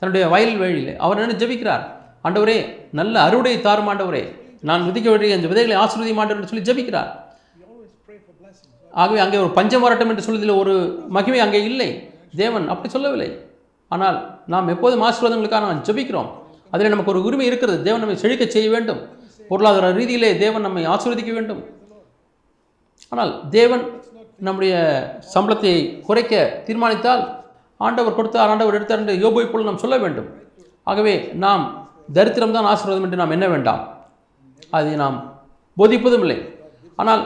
தன்னுடைய வயல் வழியில் அவர் என்ன ஜெபிக்கிறார். ஆண்டவரே நல்ல அறுவடையை தாரும் ஆண்டவரே. நான் விதைக்க வேண்டிய அந்த விதைகளை ஆசீர்வதியும் ஆண்டவர் சொல்லி ஜெபிக்கிறார். ஆகவே அங்கே ஒரு பஞ்சம் வரட்டும் என்று சொல்வதில் ஒரு மகிமை அங்கே இல்லை. தேவன் அப்படி சொல்லவில்லை. ஆனால் நாம் எப்போதும் ஆசீர்வாதங்களுக்காக நாம் ஜெபிக்கிறோம். அதில் நமக்கு ஒரு உரிமை இருக்கிறது. தேவன் நம்மை செழிக்க செய்ய வேண்டும். பொருளாதார ரீதியிலே தேவன் நம்மை ஆசீர்வதிக்க வேண்டும். ஆனால் தேவன் நம்முடைய சம்பளத்தை குறைக்க தீர்மானித்தால் ஆண்டவர் கொடுத்தார் ஆண்டவர் எடுத்தார் என்று யோபை போல் நாம் சொல்ல வேண்டும். ஆகவே நாம் தரித்திரம்தான் ஆசீர்வாதம் என்று நாம் என்ன வேண்டாம். அதை நாம் போதிப்பதும் இல்லை. ஆனால்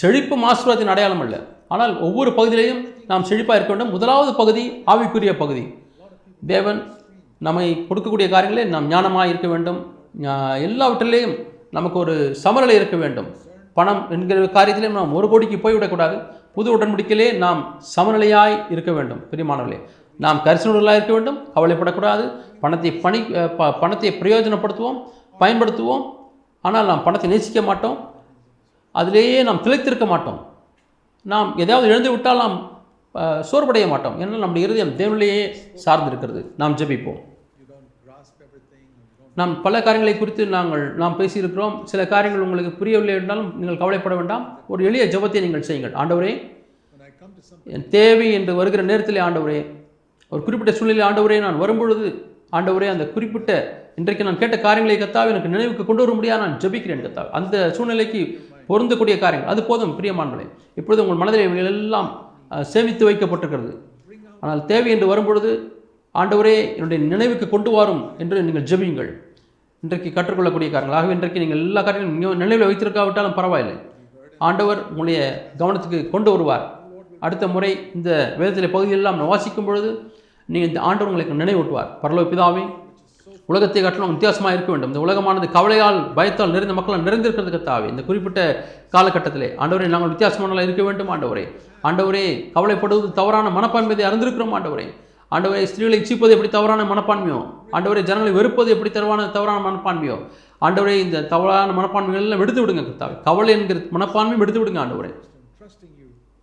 செழிப்பும் ஆசீர்வாதத்தின் அடையாளம் அல்ல. ஆனால் ஒவ்வொரு பகுதியிலையும் நாம் செழிப்பாக இருக்க வேண்டும். முதலாவது பகுதி ஆவிக்குரிய பகுதி. தேவன் நம்மை கொடுக்கக்கூடிய காரியங்களே நாம் ஞானமாக இருக்க வேண்டும். எல்லாவற்றிலேயும் நமக்கு ஒரு சமநிலை இருக்க வேண்டும். பணம் என்கிற காரியத்திலே நாம் ஒரு கோடிக்கு போய்விடக்கூடாது. புது உடன்படிக்கையிலே நாம் சமநிலையாய் இருக்க வேண்டும். பிரியமானவர்களே நாம் கரிசனர்களாக இருக்க வேண்டும். கவலைப்படக்கூடாது. பணத்தை பணி ப- பணத்தை பிரயோஜனப்படுத்துவோம் பயன்படுத்துவோம். ஆனால் நாம் பணத்தை நேசிக்க மாட்டோம். அதிலேயே நாம் திளைத்திருக்க மாட்டோம். நாம் எதாவது எழுந்து விட்டால் நாம் சோர்வடைய மாட்டோம். ஏன்னா நம்முடைய இருதயம் தேவனிலேயே சார்ந்திருக்கிறது. நாம் ஜெபிப்போம். நாம் பல காரியங்களை குறித்து நாங்கள் நாம் பேசியிருக்கிறோம். சில காரியங்கள் உங்களுக்கு புரியவில்லை என்றாலும் நீங்கள் கவலைப்பட வேண்டாம். ஒரு எளிய ஜெபத்தை நீங்கள் செய்யுங்கள். ஆண்டவரே என் தேவை என்று வருகிற நேரத்தில் ஆண்டவரே ஒரு குறிப்பிட்ட சூழ்நிலை ஆண்டவரே நான் வரும்பொழுது ஆண்டவரே அந்த குறிப்பிட்ட இன்றைக்கு நான் கேட்ட காரியங்களை கத்தாவே எனக்கு நினைவுக்கு கொண்டு வர முடியாது நான் ஜெபிக்கிறேன் கத்தாவே. அந்த சூழ்நிலைக்கு பொருந்தக்கூடிய காரியங்கள். அது போதும் பிரியமானவர்களே. இப்பொழுது உங்கள் மனதில் இவைகள் எல்லாம் சேமித்து வைக்கப்பட்டிருக்கிறது. ஆனால் தேவை என்று வரும்பொழுது ஆண்டவரே என்னுடைய நினைவுக்கு கொண்டு வரும் என்று நீங்கள் ஜெபியுங்கள். இன்றைக்கு கற்றுக்கொள்ளக்கூடிய காரணங்கள். ஆகவே இன்றைக்கு நீங்கள் எல்லா காரியங்களும் நினைவில் வைத்திருக்காவிட்டாலும் பரவாயில்லை. ஆண்டவர் உங்களுடைய கவனத்துக்கு கொண்டு வருவார். அடுத்த முறை இந்த வேதத்தில் பகுதியெல்லாம் வாசிக்கும் பொழுது நீங்கள் இந்த ஆண்டவர் உங்களுக்கு நினைவூட்டுவார். பரலோ பிதாவே உலகத்தை காட்டிலும் வித்தியாசமாக இருக்க வேண்டும். இந்த உலகமானது கவலையால் பயத்தால் நிறைந்த மக்களால் நிறைந்திருக்கிறதுக்கு தாவே இந்த குறிப்பிட்ட காலகட்டத்திலே ஆண்டவரே நாங்கள் வித்தியாசமானலாம் இருக்க வேண்டும் ஆண்டவரே. ஆண்டவரே கவலைப்படுவது தவறான மனப்பான்மையை அறிந்திருக்கிறோம் ஆண்டவரே. ஆண்டவரை ஸ்திரீகளை இச்சிப்பது எப்படி தவறான மனப்பான்மையோ? ஆண்டவரை ஜனங்களை வெறுப்பது எப்படி தவறான தவறான மனப்பான்மையோ? ஆண்டவரை இந்த தவறான மனப்பான்மைகள் எல்லாம் விடுங்க கர்த்தாவே. கவலை என்கிற மனப்பான்மையும் விடுத்து விடுங்க ஆண்டவரை.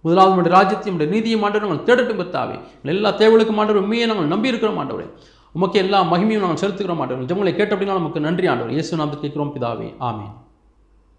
முதலாவது நம்முடைய ராஜ்யத்தையும் நீதியும் ஆண்டவர் நாங்கள் தேடட்டும் கர்த்தாவே. எல்லா தேவைகளுக்கும் ஆண்டவர் உண்மையை நாங்கள் நம்பி இருக்கிறோம் ஆண்டவரே. உமக்கு எல்லா மகிமையும் நாங்கள் செலுத்துகிறோம் ஆண்டவர். ஜமங்களை கேட்ட அப்படின்னா நமக்கு நன்றி ஆண்டவர். இயேசு நாம் கேட்கிறோம் பிதாவே. ஆமேன்.